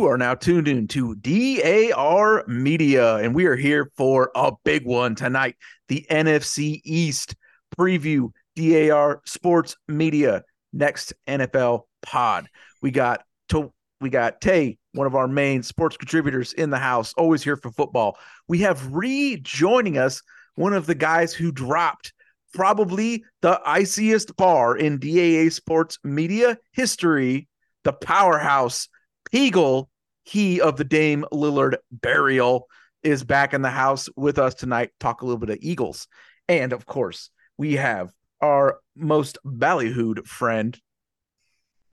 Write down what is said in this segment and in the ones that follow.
You are now tuned in to DAR Media, and we are here for a big one tonight the NFC East preview. DAR Sports Media next NFL pod. We got to we got Tay, one of our main sports contributors in the house, always here for football. We have rejoining us one of the guys who dropped probably the iciest bar in DAR sports media history, the powerhouse Peagle, he of the Dame Lillard burial, is back in the house with us tonight. Talk a little bit of Eagles. And of course, we have our most ballyhooed friend,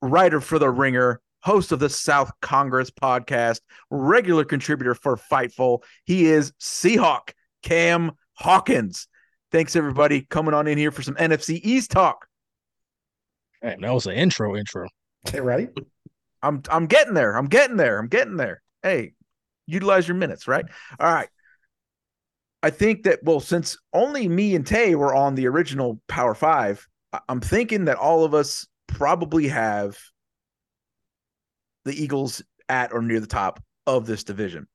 writer for The Ringer, host of the South Congress podcast, regular contributor for Fightful. He is Seahawk Cam Hawkins. Thanks, everybody, coming on in here for some NFC East talk. Man, that was an intro intro. Right? I'm I'm getting there. I'm getting there. I'm getting there. Hey, utilize your minutes, right? All right. I think that well, since only me and Tay were on the original Power Five, I'm thinking that all of us probably have the Eagles at or near the top of this division.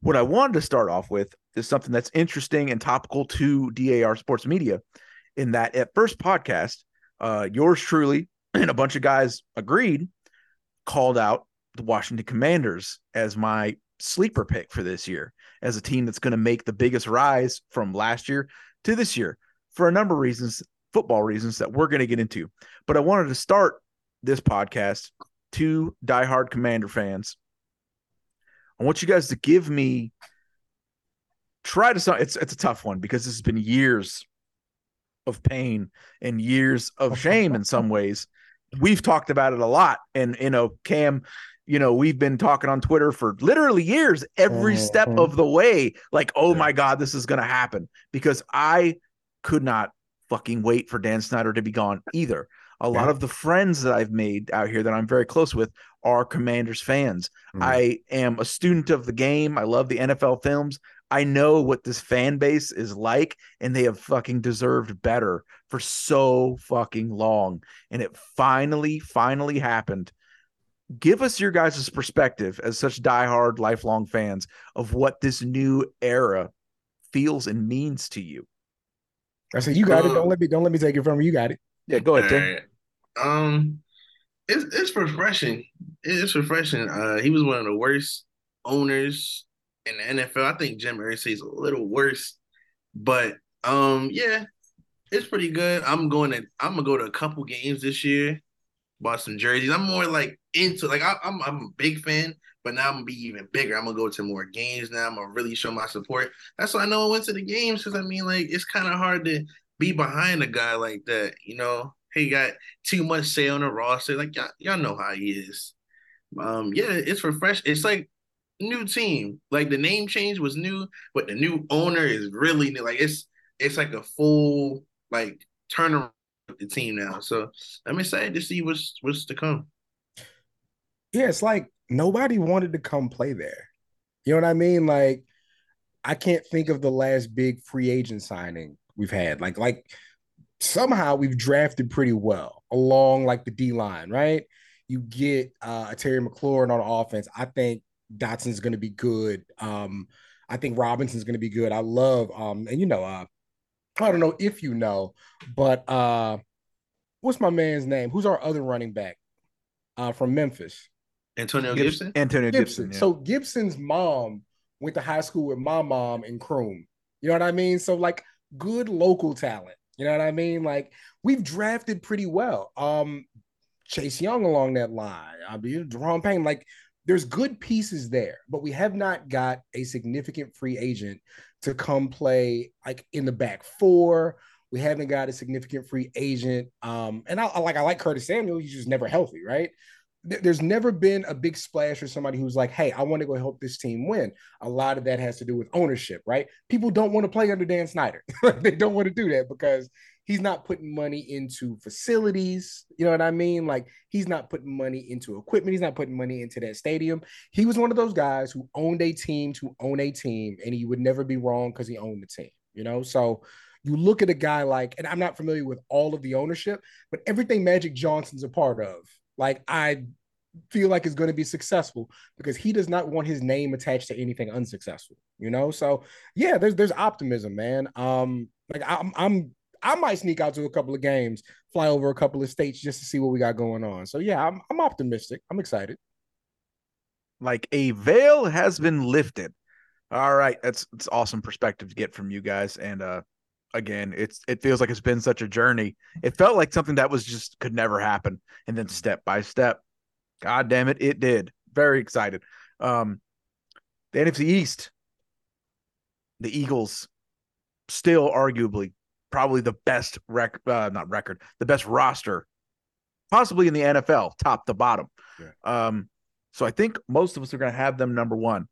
What I wanted to start off with is something that's interesting and topical to DAR Sports Media, in that at first podcast, uh, yours truly and a bunch of guys agreed called out the Washington Commanders as my sleeper pick for this year as a team that's going to make the biggest rise from last year to this year for a number of reasons, football reasons that we're going to get into. But I wanted to start this podcast to diehard Commander fans. I want you guys to give me try to it's it's a tough one because this has been years of pain and years of shame in some ways we've talked about it a lot. And you know, Cam, you know, we've been talking on Twitter for literally years, every mm-hmm. step of the way, like, oh my God, this is gonna happen. Because I could not fucking wait for Dan Snyder to be gone either. A lot of the friends that I've made out here that I'm very close with are Commanders fans. Mm-hmm. I am a student of the game. I love the NFL films. I know what this fan base is like, and they have fucking deserved better for so fucking long. And it finally, finally happened. Give us your guys' perspective as such diehard, lifelong fans of what this new era feels and means to you. I said, you got um, it. Don't let me don't let me take it from you. You got it. Yeah, go ahead, Tim. Right. Um, it's it's refreshing. It's refreshing. Uh, he was one of the worst owners in the NFL. I think Jim Irsay is a little worse, but um, yeah, it's pretty good. I'm going to I'm gonna go to a couple games this year, bought some jerseys. I'm more like into like I, am I'm, I'm a big fan, but now I'm gonna be even bigger. I'm gonna go to more games now. I'm gonna really show my support. That's why I know I went to the games because I mean like it's kind of hard to be behind a guy like that. You know, he got too much say on the roster. Like y'all, y'all know how he is. Um, yeah, it's refresh. It's like new team. Like the name change was new, but the new owner is really new. Like it's it's like a full like turnaround with the team now. So I'm excited to see what's what's to come. Yeah, it's like nobody wanted to come play there. You know what I mean? Like I can't think of the last big free agent signing we've had. Like like somehow we've drafted pretty well along like the D line, right? You get uh, Terry McLaurin on offense. I think Dotson's going to be good. Um, I think Robinson's going to be good. I love, um, and you know, uh, I don't know if you know, but uh, what's my man's name? Who's our other running back uh, from Memphis? Antonio Gibson. Antonio Gibson. Gibson yeah. So Gibson's mom went to high school with my mom in Croom. You know what I mean? So like good local talent. You know what I mean? Like we've drafted pretty well. Um, Chase Young along that line. I mean, Jerome Payne. Like there's good pieces there, but we have not got a significant free agent to come play like in the back four. We haven't got a significant free agent. Um, and I, I like I like Curtis Samuel. He's just never healthy, right? There's never been a big splash for somebody who's like, hey, I want to go help this team win. A lot of that has to do with ownership, right? People don't want to play under Dan Snyder. they don't want to do that because he's not putting money into facilities. You know what I mean? Like he's not putting money into equipment. He's not putting money into that stadium. He was one of those guys who owned a team to own a team, and he would never be wrong because he owned the team. You know, so you look at a guy like, and I'm not familiar with all of the ownership, but everything Magic Johnson's a part of. Like I feel like is going to be successful because he does not want his name attached to anything unsuccessful. You know, so yeah, there's there's optimism, man. Um, like I'm I'm I might sneak out to a couple of games, fly over a couple of states just to see what we got going on. So yeah, I'm I'm optimistic. I'm excited. Like a veil has been lifted. All right, that's it's awesome perspective to get from you guys. And uh again, it's it feels like it's been such a journey. It felt like something that was just could never happen. And then step by step, God damn it, it did. Very excited. Um the NFC East, the Eagles, still arguably probably the best rec uh, not record, the best roster, possibly in the NFL, top to bottom. Yeah. Um, so I think most of us are going to have them number one.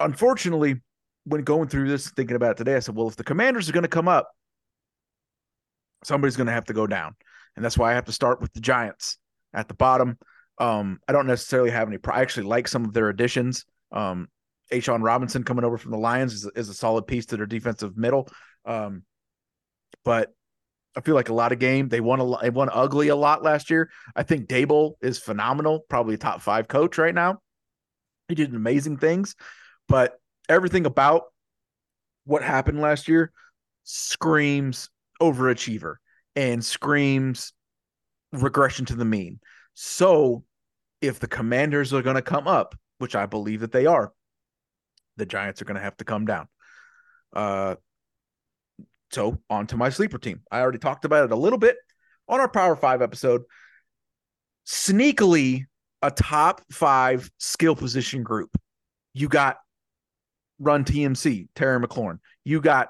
Unfortunately, when going through this, thinking about it today, I said, well, if the commanders are going to come up, somebody's going to have to go down. And that's why I have to start with the Giants at the bottom. Um, I don't necessarily have any, I actually like some of their additions. Um, A'Shawn Robinson coming over from the Lions is, is a solid piece to their defensive middle. Um, but I feel like a lot of game. They won a they won ugly a lot last year. I think Daboll is phenomenal, probably top five coach right now. He did amazing things, but everything about what happened last year screams overachiever and screams regression to the mean. So if the commanders are going to come up, which I believe that they are, the Giants are going to have to come down. Uh, so on to my sleeper team. I already talked about it a little bit on our Power Five episode. Sneakily, a top five skill position group. You got Run TMC, Terry McLaurin. You got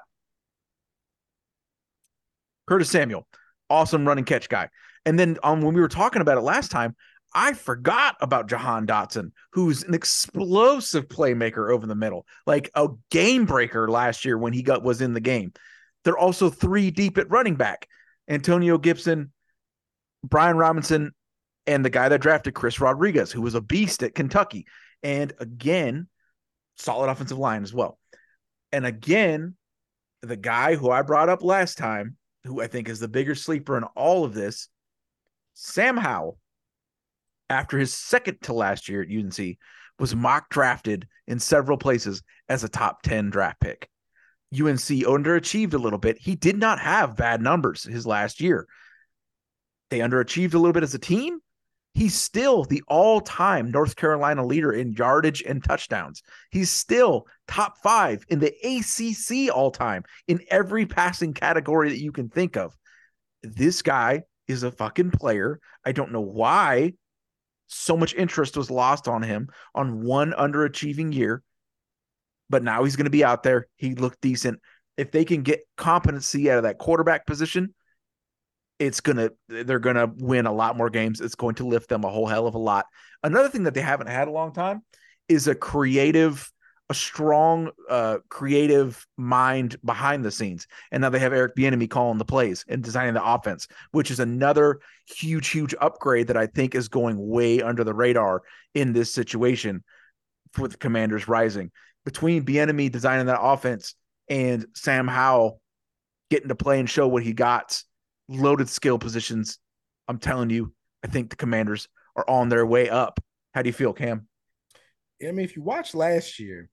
Curtis Samuel, awesome running catch guy. And then um, when we were talking about it last time, I forgot about Jahan Dotson, who's an explosive playmaker over the middle, like a game breaker last year when he got was in the game. They're also three deep at running back. Antonio Gibson, Brian Robinson, and the guy that drafted Chris Rodriguez, who was a beast at Kentucky. And again, solid offensive line as well. And again, the guy who I brought up last time, who I think is the bigger sleeper in all of this, Sam Howell, after his second to last year at UNC, was mock drafted in several places as a top 10 draft pick. UNC underachieved a little bit. He did not have bad numbers his last year. They underachieved a little bit as a team. He's still the all time North Carolina leader in yardage and touchdowns. He's still top five in the ACC all time in every passing category that you can think of. This guy is a fucking player. I don't know why so much interest was lost on him on one underachieving year but now he's going to be out there. He looked decent. If they can get competency out of that quarterback position, it's gonna they're gonna win a lot more games. It's going to lift them a whole hell of a lot. Another thing that they haven't had a long time is a creative, a strong, uh, creative mind behind the scenes. And now they have Eric Bieniemy calling the plays and designing the offense, which is another huge, huge upgrade that I think is going way under the radar in this situation with the Commanders rising between Bieniemy designing that offense and Sam Howell getting to play and show what he got, loaded skill positions. I'm telling you, I think the Commanders are on their way up. How do you feel, Cam? I mean, if you watch last year,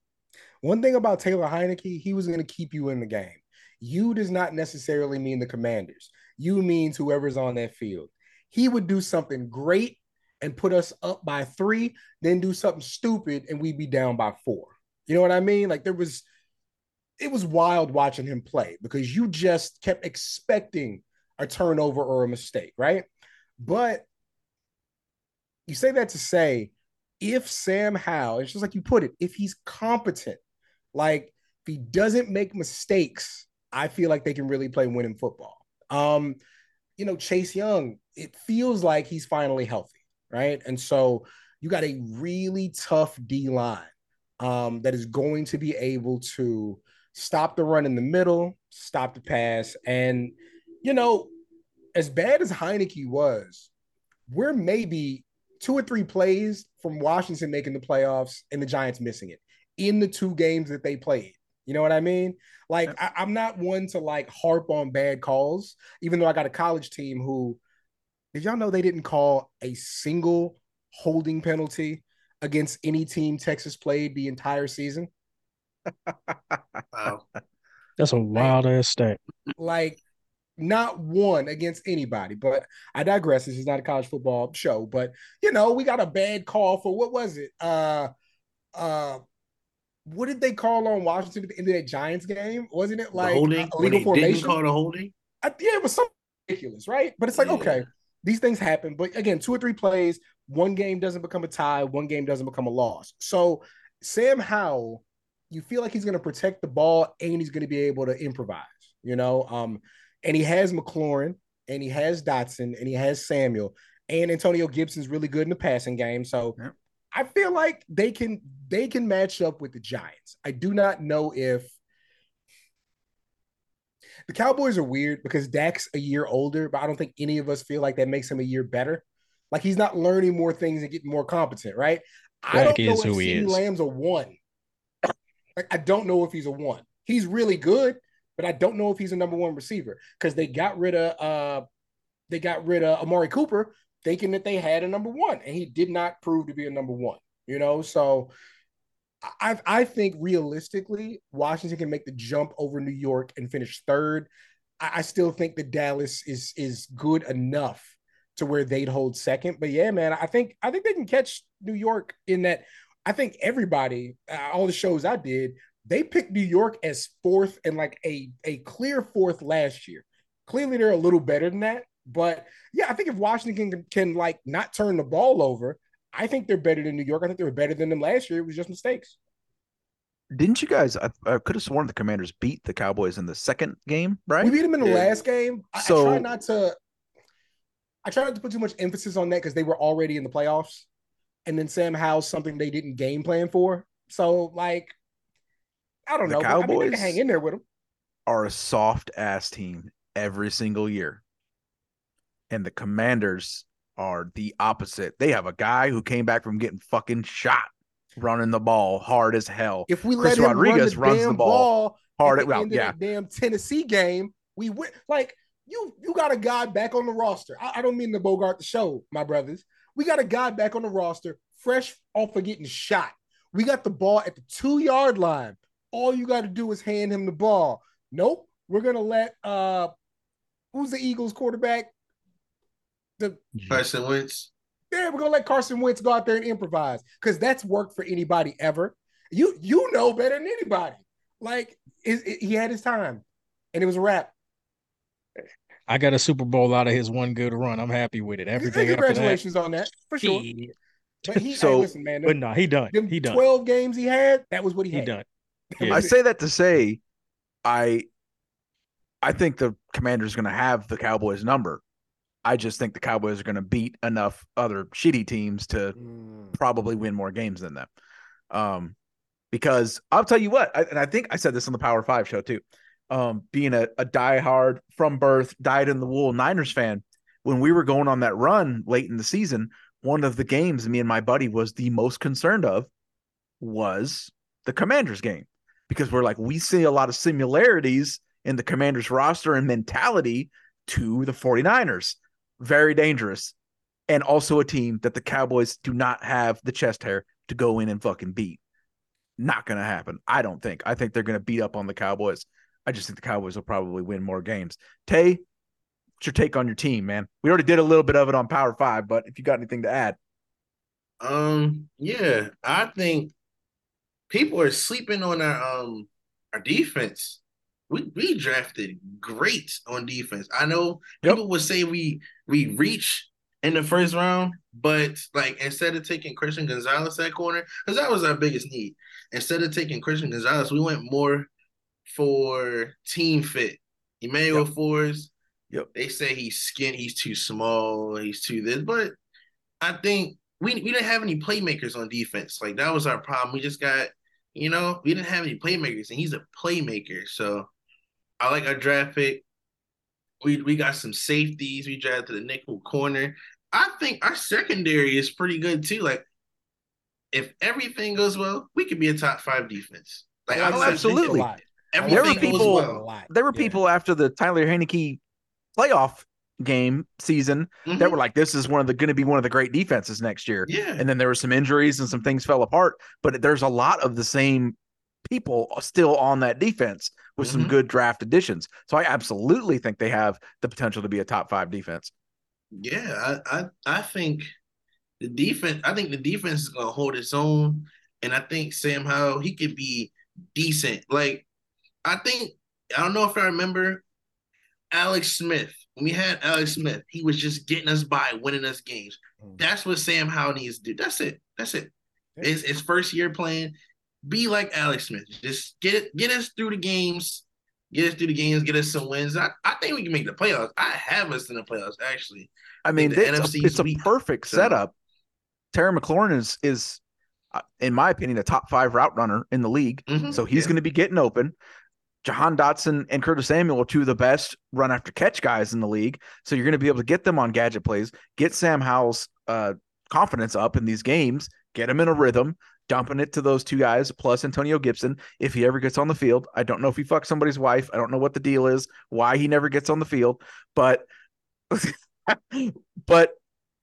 one thing about Taylor Heinicke, he was going to keep you in the game. You does not necessarily mean the Commanders. You means whoever's on that field. He would do something great and put us up by three, then do something stupid and we'd be down by four. You know what I mean? Like there was, it was wild watching him play because you just kept expecting a turnover or a mistake, right? But you say that to say, if Sam Howell, it's just like you put it, if he's competent, like if he doesn't make mistakes, I feel like they can really play winning football. Um, you know, Chase Young, it feels like he's finally healthy, right? And so you got a really tough D line um, that is going to be able to stop the run in the middle, stop the pass. And, you know, as bad as Heinicke was, we're maybe two or three plays from Washington making the playoffs and the Giants missing it in the two games that they played. You know what I mean? Like, I, I'm not one to like harp on bad calls, even though I got a college team who Did y'all know they didn't call a single holding penalty against any team Texas played the entire season? Wow. That's a wild ass stat. Like, not one against anybody. But I digress. This is not a college football show. But you know, we got a bad call for what was it? Uh uh what did they call on Washington at the end of that Giants game? Wasn't it like holding when illegal they didn't formation? call the holding. I, yeah, it was so ridiculous, right? But it's like, Yeah. okay, these things happen. But again, two or three plays, one game doesn't become a tie, one game doesn't become a loss. So Sam Howell, you feel like he's going to protect the ball and he's going to be able to improvise, you know? Um, and he has McLaurin and he has Dotson and he has Samuel and Antonio Gibson's really good in the passing game. So. I feel like they can they can match up with the Giants. I do not know if the Cowboys are weird because Dak's a year older, but I don't think any of us feel like that makes him a year better. Like he's not learning more things and getting more competent, right? I Dak don't know if who he CeeDee is. Lamb's a one. Like I don't know if he's a one. He's really good, but I don't know if he's a number one receiver because they got rid of uh they got rid of Amari Cooper thinking that they had a number one, and he did not prove to be a number one. You know, so I I think realistically, Washington can make the jump over New York and finish third. I, I still think that Dallas is is good enough to where they'd hold second. But yeah, man, I think I think they can catch New York in that. I think everybody, uh, all the shows I did, they picked New York as fourth and like a a clear fourth last year. Clearly, they're a little better than that. But yeah, I think if Washington can, can like not turn the ball over, I think they're better than New York. I think they were better than them last year. It was just mistakes. Didn't you guys? I, I could have sworn the Commanders beat the Cowboys in the second game, right? We beat them in the Yeah. last game. I, I try not to. I try not to put too much emphasis on that because they were already in the playoffs, and then Sam Howell's something they didn't game plan for. So like, I don't The know. but I think they Cowboys- hang in there with them. Are a soft ass team every single year, and the Commanders are the opposite. They have a guy who came back from getting fucking shot, running the ball hard as hell. If we Chris let him Rodriguez run runs the the damn ball ball, hard. at the Well, end of yeah, that damn Tennessee game, we went like you. You got a guy back on the roster. I, I don't mean to bogart the show, my brothers. We got a guy back on the roster, fresh off of getting shot. We got the ball at the two yard line. All you got to do is hand him the ball. Nope, we're gonna let uh, who's the Eagles quarterback? The mm-hmm. Carson Wentz. yeah, we're gonna let Carson Wentz go out there and improvise because that's worked for anybody ever. You you know better than anybody. Like it, it- he had his time, and it was a wrap. I got a Super Bowl out of his one good run. I'm happy with it. Everything after that, Congratulations on that for sure. shit. But he, So- hey, listen, man, But them, no, he done. them He done. twelve games he had, that was what he, He had. done. Yeah. I say that to say, I, I think the Commanders going to have the Cowboys number. I just think the Cowboys are going to beat enough other shitty teams to Mm. probably win more games than them. Um, because I'll tell you what, I, and I think I said this on the Power Five show too. Um, being a, a diehard from birth, died in the wool Niners fan, when we were going on that run late in the season, one of the games me and my buddy was the most concerned of was the Commanders game because we're like, we see a lot of similarities in the Commanders roster and mentality to the 49ers. Very dangerous. And also a team that the Cowboys do not have the chest hair to go in and fucking beat. Not going to happen. I don't think. I think they're going to beat up on the Cowboys. I just think the Cowboys will probably win more games. Tay, what's your take on your team, man? We already did a little bit of it on Power Five, but if you got anything to add, Um, yeah, I think people are sleeping on our um our defense. We we drafted great on defense. I know Yep. people would say we we reach in the first round, but like instead of taking Christian Gonzalez at corner, because that was our biggest need. Instead of taking Christian Gonzalez, we went more for team fit. Emmanuel Yep. Forbes. Yep. They say he's skinny, he's too small, he's too this, but I think we we didn't have any playmakers on defense. Like that was our problem. We just got, you know, we didn't have any playmakers, and he's a playmaker. So I like our draft pick. We we got some safeties. We drafted the nickel corner. I think our secondary is pretty good too. Like if everything goes well, we could be a top five defense. Like I I Oh, like safety a absolutely. lot. I like There were everything goes people- well. there were Yeah. people after the Taylor Heinicke playoff game season Mhm. that were like, this is one of the going to be one of the great defenses next year. yeah. And then there were some injuries and some things fell apart, but there's a lot of the same people still on that defense with some Mhm. good draft additions. So I absolutely think they have the potential to be a top five defense. Yeah, I, I I think the defense. I think the defense is gonna hold its own, and I think Sam Howell he could be decent. Like I think I don't know if I remember Alex Smith when we had Alex Smith. He was just getting us by, winning us games. Mm. That's what Sam Howell needs to do. That's it. That's it. His, his first year playing, be like Alex Smith. Just get get us through the games. Get us through the games. Get us some wins. I, I think we can make the playoffs. I have us in the playoffs actually. I mean, the it's, NFC a, it's a perfect so- setup. Terry McLaurin is is, uh, in my opinion, a top five route runner in the league. Mhm, So he's yeah. going to be getting open. Jahan Dotson and Curtis Samuel are two of the best run after catch guys in the league. So you're going to be able to get them on gadget plays, get Sam Howell's uh, confidence up in these games, get him in a rhythm, dumping it to those two guys plus Antonio Gibson if he ever gets on the field. I don't know if he fucks somebody's wife. I don't know what the deal is, why he never gets on the field, but but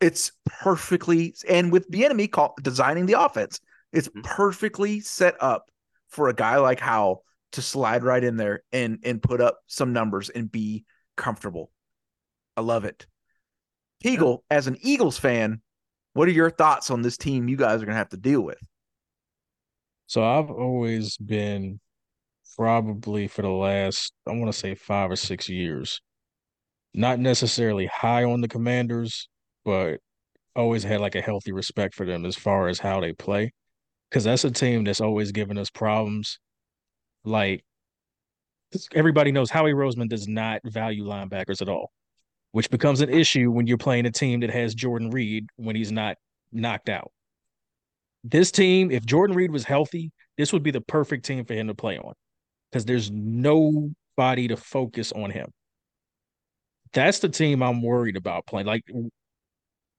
it's perfectly and with Bieniemy call, designing the offense, it's Mhm. perfectly set up for a guy like Howell to slide right in there and and put up some numbers and be comfortable. I love it. Peagle, as an Eagles fan, what are your thoughts on this team you guys are gonna have to deal with? So I've always been probably for the last, I want to say five or six years, not necessarily high on the commanders, but always had like a healthy respect for them as far as how they play. Because that's a team that's always given us problems. Like everybody knows Howie Roseman does not value linebackers at all, which becomes an issue when you're playing a team that has Jordan Reed when he's not knocked out. This team, if Jordan Reed was healthy, this would be the perfect team for him to play on because there's nobody to focus on him. That's the team I'm worried about playing. Like,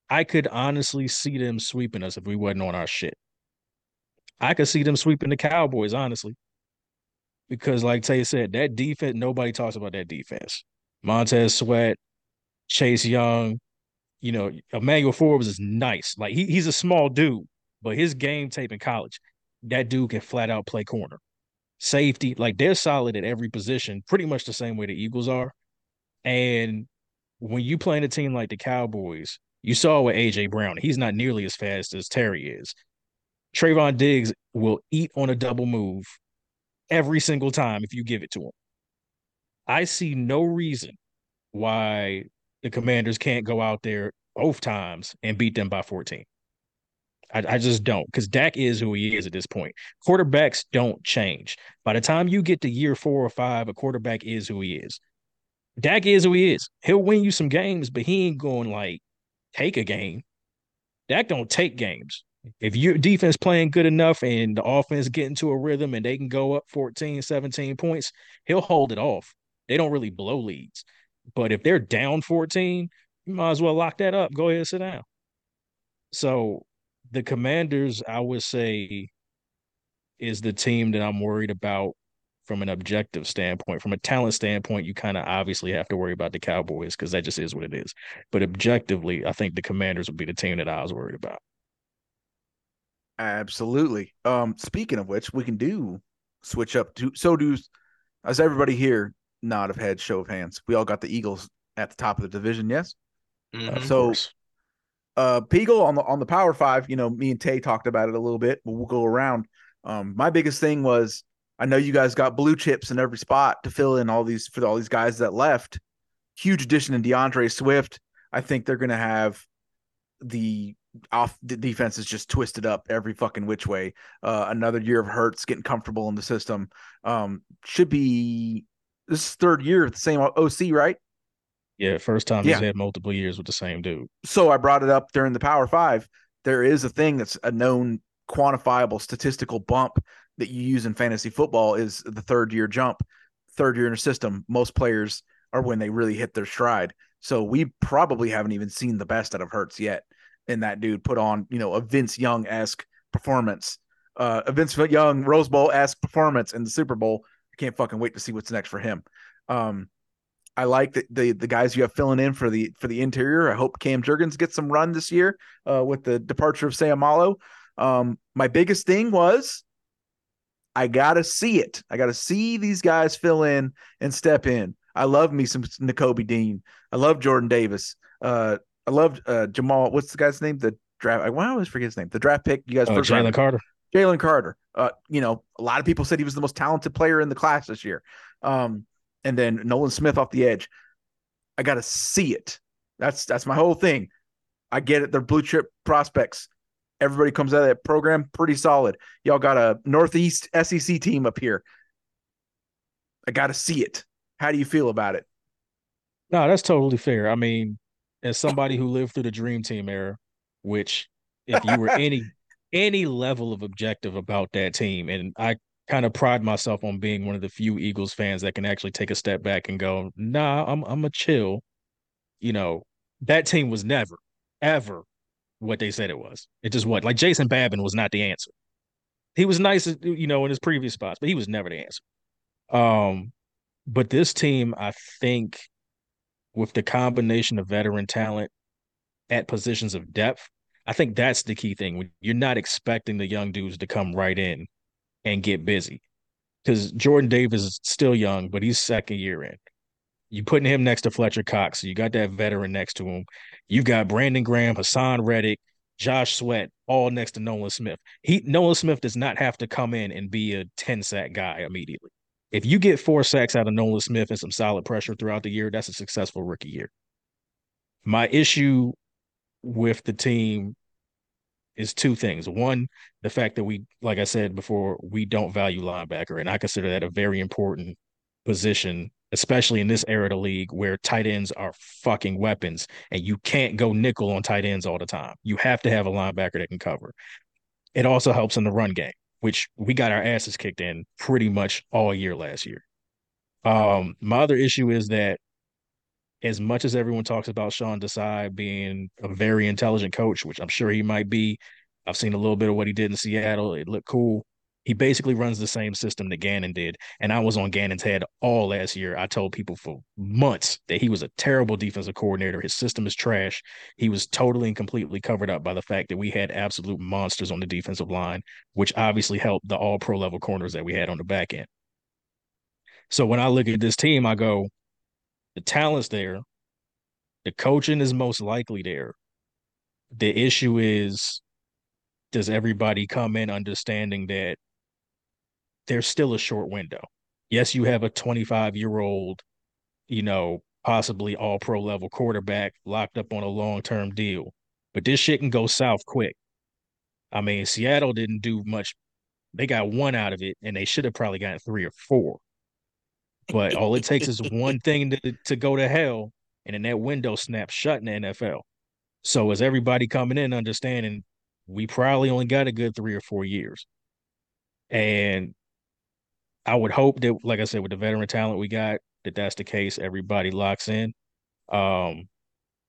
I could honestly see them sweeping us if we wasn't on our shit. I could see them sweeping the Cowboys, honestly. Because, like Tay said, that defense, nobody talks about that defense. Montez Sweat, Chase Young, you know, Emmanuel Forbes is nice. Like, he, he's a small dude, but his game tape in college, that dude can flat out play corner. Safety, like, they're solid at every position, pretty much the same way the Eagles are. And when you play in a team like the Cowboys, you saw with AJ Brown, he's not nearly as fast as Terry is. Trevon Diggs will eat on a double move every single time if you give it to him. I see no reason why the commanders can't go out there both times and beat them by 14. I, I just don't, because Dak is who he is at this point. Quarterbacks don't change. By the time you get to year four or five, a quarterback is who he is. Dak is who he is. He'll win you some games, but he ain't going like take a game. Dak don't take games. If your defense playing good enough and the offense get into a rhythm and they can go up 14, 17 points, he'll hold it off. They don't really blow leads. But if they're down 14, you might as well lock that up. Go ahead and sit down. So the commanders, I would say, is the team that I'm worried about from an objective standpoint. From a talent standpoint, you kind of obviously have to worry about the Cowboys because that just is what it is. But objectively, I think the commanders would be the team that I was worried about. Absolutely. Um, speaking of which, we can do switch up to so do as everybody here nod of head, show of hands. We all got the Eagles at the top of the division, yes. Mhm. Of So- course. Uh Peagle on the on the power five, you know, me and Tay talked about it a little bit, but we'll go around. Um, my biggest thing was I know you guys got blue chips in every spot to fill in all these for all these guys that left. Huge addition in D'Andre Swift. I think they're gonna have the off the defense is just twisted up every fucking which way. Uh, another year of Hurts getting comfortable in the system. Um, should be this is third year of the same OC, right? Yeah, first time Yeah. he's had multiple years with the same dude. So I brought it up during the Power Five. There is a thing that's a known quantifiable statistical bump that you use in fantasy football is the third year jump. Third year in a system, most players are when they really hit their stride. So we probably haven't even seen the best out of Hurts yet. And that dude put on, you know, a Vince Young esque performance, uh, a Vince Young Rose Bowl esque performance in the Super Bowl. I can't fucking wait to see what's next for him. Um, I like the, the the guys you have filling in for the for the interior. I hope Cam Jurgens gets some run this year uh, with the departure of Seumalo. Um, my biggest thing was I gotta see it. I gotta see these guys fill in and step in. I love me some Nakobe Dean. I love Jordan Davis. Uh, I love uh, Jamal. What's the guy's name? The draft. I, I always forget his name. The draft pick. You guys. Uh, Jalen Carter. Jalen Carter. Uh, you know, a lot of people said he was the most talented player in the class this year. Um, and then Nolan Smith off the edge. I got to see it. That's that's my whole thing. I get it. They're blue chip prospects. Everybody comes out of that program pretty solid. Y'all got a Northeast SEC team up here. I got to see it. How do you feel about it? No, that's totally fair. I mean, as somebody who lived through the Dream Team era, which if you were any any level of objective about that team, and I kind of pride myself on being one of the few Eagles fans that can actually take a step back and go, nah, I'm I'm a chill. You know, that team was never, ever what they said it was. It just what like Jason Babin was not the answer. He was nice, you know, in his previous spots, but he was never the answer. Um, but this team, I think, with the combination of veteran talent at positions of depth, I think that's the key thing. You're not expecting the young dudes to come right in and get busy. Because Jordan Davis is still young, but he's second year in. You putting him next to Fletcher Cox, so you got that veteran next to him. You've got Brandon Graham, Haason Reddick, Josh Sweat, all next to Nolan Smith. He Nolan Smith does not have to come in and be a 10 sack guy immediately. If you get four sacks out of Nolan Smith and some solid pressure throughout the year, that's a successful rookie year. My issue with the team is two things. One, the fact that we, like I said before, we don't value linebacker, and I consider that a very important position, especially in this era of the league where tight ends are fucking weapons, and you can't go nickel on tight ends all the time. You have to have a linebacker that can cover. It also helps in the run game, which we got our asses kicked in pretty much all year last year. Um, my other issue is that as much as everyone talks about Sean Desai being a very intelligent coach, which I'm sure he might be, I've seen a little bit of what he did in Seattle. It looked cool. He basically runs the same system that Gannon did. And I was on Gannon's head all last year. I told people for months that he was a terrible defensive coordinator. His system is trash. He was totally and completely covered up by the fact that we had absolute monsters on the defensive line, which obviously helped the all pro level corners that we had on the back end. So when I look at this team, I go, the talent's there. The coaching is most likely there. The issue is does everybody come in understanding that there's still a short window? Yes, you have a 25 year old, you know, possibly all pro level quarterback locked up on a long term deal, but this shit can go south quick. I mean, Seattle didn't do much. They got one out of it, and they should have probably gotten three or four. But all it takes is one thing to, to go to hell, and then that window snaps shut in the NFL. So is everybody coming in understanding we probably only got a good three or four years. And I would hope that, like I said, with the veteran talent we got, that that's the case. Everybody locks in. Um,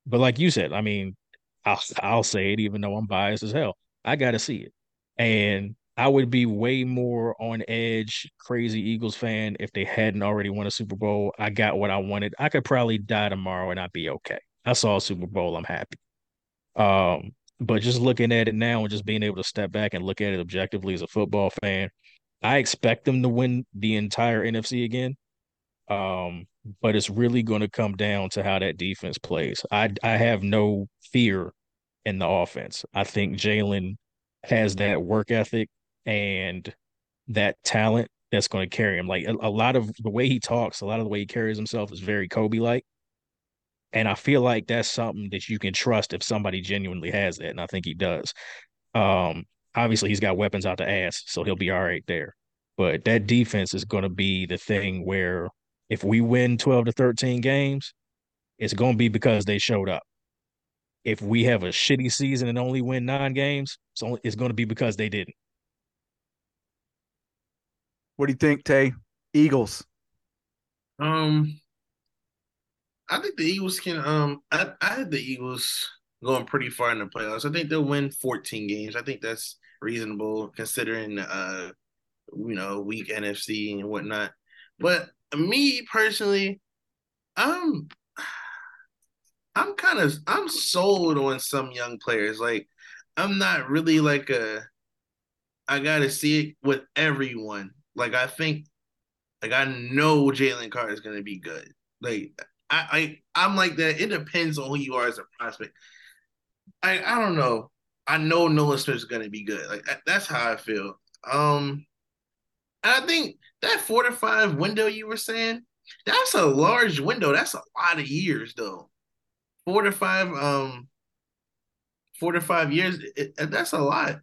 but like you said, I mean, I'll I'll say it, even though I'm biased as hell. I got to see it, and I would be way more on edge, crazy Eagles fan if they hadn't already won a Super Bowl. I got what I wanted. I could probably die tomorrow and I'd be okay. I saw a Super Bowl. I'm happy. Um, but just looking at it now and just being able to step back and look at it objectively as a football fan, I expect them to win the entire NFC again. Um, but it's really going to come down to how that defense plays. I I have no fear in the offense. I think Jalen has that work ethic and that talent that's going to carry him. Like a, a, lot of the way he talks, a lot of the way he carries himself is very Kobe like. And I feel like that's something that you can trust if somebody genuinely has that. And I think he does. Um, obviously, he's got weapons out the ass, so he'll be all right there. But that defense is going to be the thing where if we win 12 to 13 games, it's going to be because they showed up. If we have a shitty season and only win nine games, it's, only, it's going to be because they didn't. What do you think, Tay? Eagles. Um, I think the Eagles can. Um, I I had the Eagles going pretty far in the playoffs. I think they'll win 14 games. I think that's reasonable considering uh, you know, weak NFC and whatnot. But me personally, I'm I'm kind of I'm sold on some young players. Like I'm not really like a I gotta see it with everyone. Like I think like I know Jalen Carter is gonna be good. Like I, I I'm like that. It depends on who you are as a prospect. I I don't know. I know Nolan Smith is gonna be good. Like that's how I feel. Um, I think that four to five window you were saying, that's a large window. That's a lot of years though. Four to five, um, four to five years. It, that's a lot.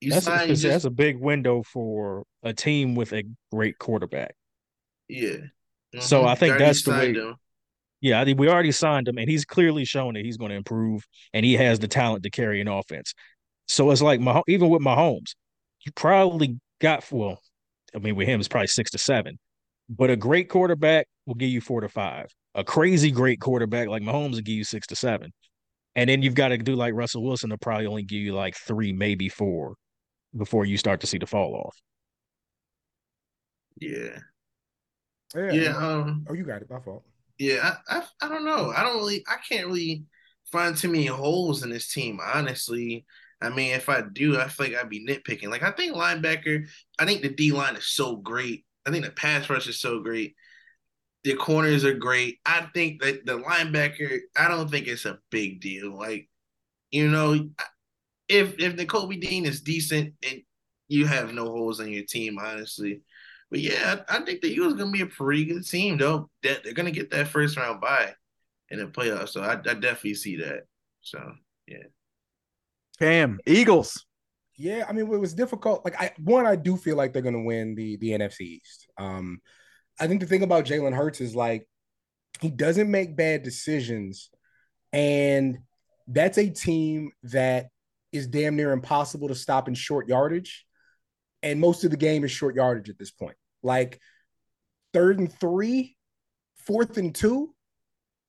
You that's, sign, a, just, that's a big window for a team with a great quarterback. Yeah. Mm-hmm. So I think that's the way. Him. Yeah, I think we already signed him, and he's clearly shown that he's going to improve, and he has the talent to carry an offense. So it's like my even with Mahomes, you probably got well. I mean, with him, it's probably six to seven, but a great quarterback will give you four to five. A crazy great quarterback like Mahomes will give you six to seven, and then you've got to do like Russell Wilson to probably only give you like three, maybe four, before you start to see the fall off. Yeah. Yeah. yeah um, oh, you got it. My fault. Yeah, I, I, I don't know. I don't really. I can't really find too many holes in this team. Honestly, I mean, if I do, I feel like I'd be nitpicking. Like I think linebacker. I think the D line is so great. I think the pass rush is so great. The corners are great. I think that the linebacker. I don't think it's a big deal. Like, you know, if if Nakobe Dean is decent, and you have no holes in your team, honestly. But yeah, I, I think the Eagles gonna be a pretty good team though. That they're gonna get that first round bye in the playoffs. So I, I definitely see that. So yeah. Cam, Eagles. Yeah, I mean it was difficult. Like I one, I do feel like they're gonna win the the NFC East. Um, I think the thing about Jalen Hurts is like he doesn't make bad decisions, and that's a team that is damn near impossible to stop in short yardage and most of the game is short yardage at this point. Like third and three, fourth and two,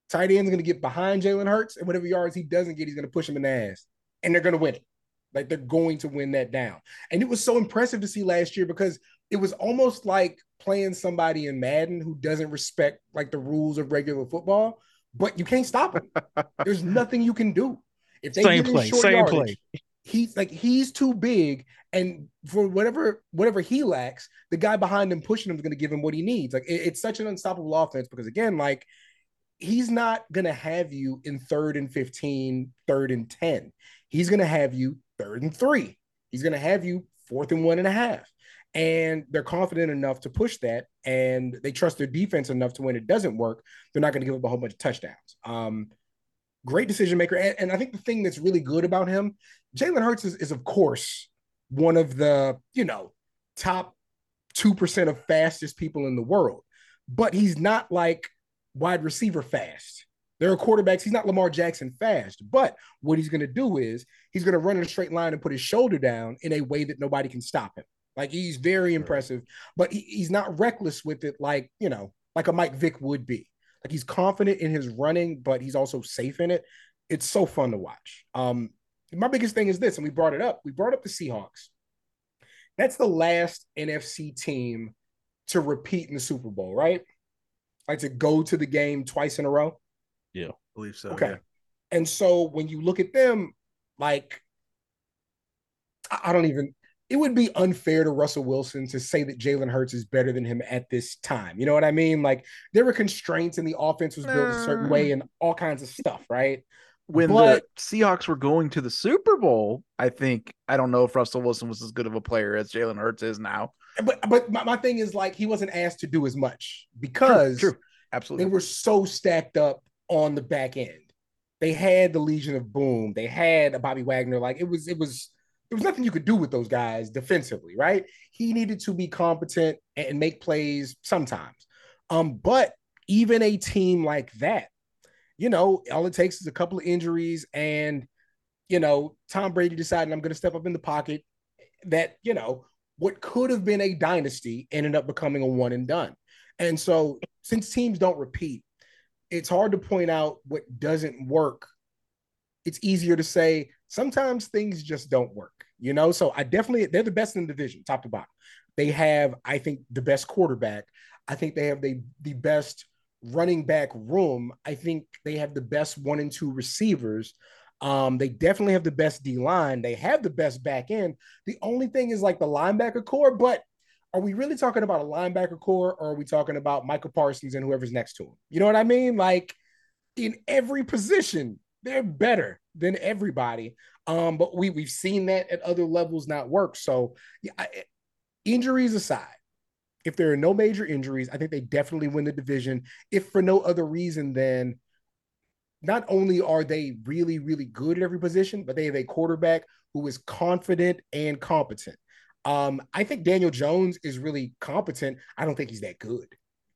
tight end's going to get behind Jalen Hurts, and whatever yards he doesn't get, he's going to push him in the ass, and they're going to win it. Like they're going to win that down. And it was so impressive to see last year because it was almost like playing somebody in Madden who doesn't respect like the rules of regular football, but you can't stop him. There's nothing you can do. If they same play, same yardage, play. he's like he's too big and for whatever whatever he lacks the guy behind him pushing him is going to give him what he needs. Like it, it's such an unstoppable offense because again like he's not going to have you in third and 15 third and 10 he's going to have you third and three. He's going to have you fourth and one and a half. And they're confident enough to push that and they trust their defense enough to when it doesn't work they're not going to give up a whole bunch of touchdowns. Um great decision maker. And, and, I think the thing that's really good about him, Jalen Hurts is, is, of course, one of the, you know, top 2% of fastest people in the world. But he's not like wide receiver fast. There are quarterbacks, he's not Lamar Jackson fast. But what he's going to do is he's going to run in a straight line and put his shoulder down in a way that nobody can stop him. Like he's very impressive, but he, he's not reckless with it like, you know, like a Mike Vick would be. Like he's confident in his running, but he's also safe in it. It's so fun to watch. Um, my biggest thing is this, and we brought it up. We brought up the Seahawks. That's the last NFC team to repeat in the Super Bowl, right? Like to go to the game twice in a row. Yeah, I believe so. Okay. Yeah. And so when you look at them, like I don't even it would be unfair to Russell Wilson to say that Jalen Hurts is better than him at this time. You know what I mean? Like there were constraints and the offense was built a certain way and all kinds of stuff, right? When but, the Seahawks were going to the Super Bowl, I think I don't know if Russell Wilson was as good of a player as Jalen Hurts is now. But but my, my thing is like he wasn't asked to do as much because true, true. absolutely they were so stacked up on the back end. They had the Legion of Boom, they had a Bobby Wagner. Like it was it was there was nothing you could do with those guys defensively, right? He needed to be competent and make plays sometimes. Um, but even a team like that, you know, all it takes is a couple of injuries and you know, Tom Brady decided I'm going to step up in the pocket. That, you know, what could have been a dynasty ended up becoming a one and done. And so, since teams don't repeat, it's hard to point out what doesn't work. It's easier to say sometimes things just don't work, you know? So I definitely, they're the best in the division, top to bottom. They have, I think, the best quarterback. I think they have the, the best running back room, I think they have the best one and two receivers. Um, they definitely have the best D line. They have the best back end. The only thing is like the linebacker corps, but are we really talking about a linebacker corps or are we talking about Micah Parsons and whoever's next to him? You know what I mean? Like in every position, they're better than everybody. Um, but we we've seen that at other levels not work. So yeah, I, injuries aside, if there are no major injuries, I think they definitely win the division. If for no other reason than not only are they really, really good at every position, but they have a quarterback who is confident and competent. Um, I think Daniel Jones is really competent. I don't think he's that good.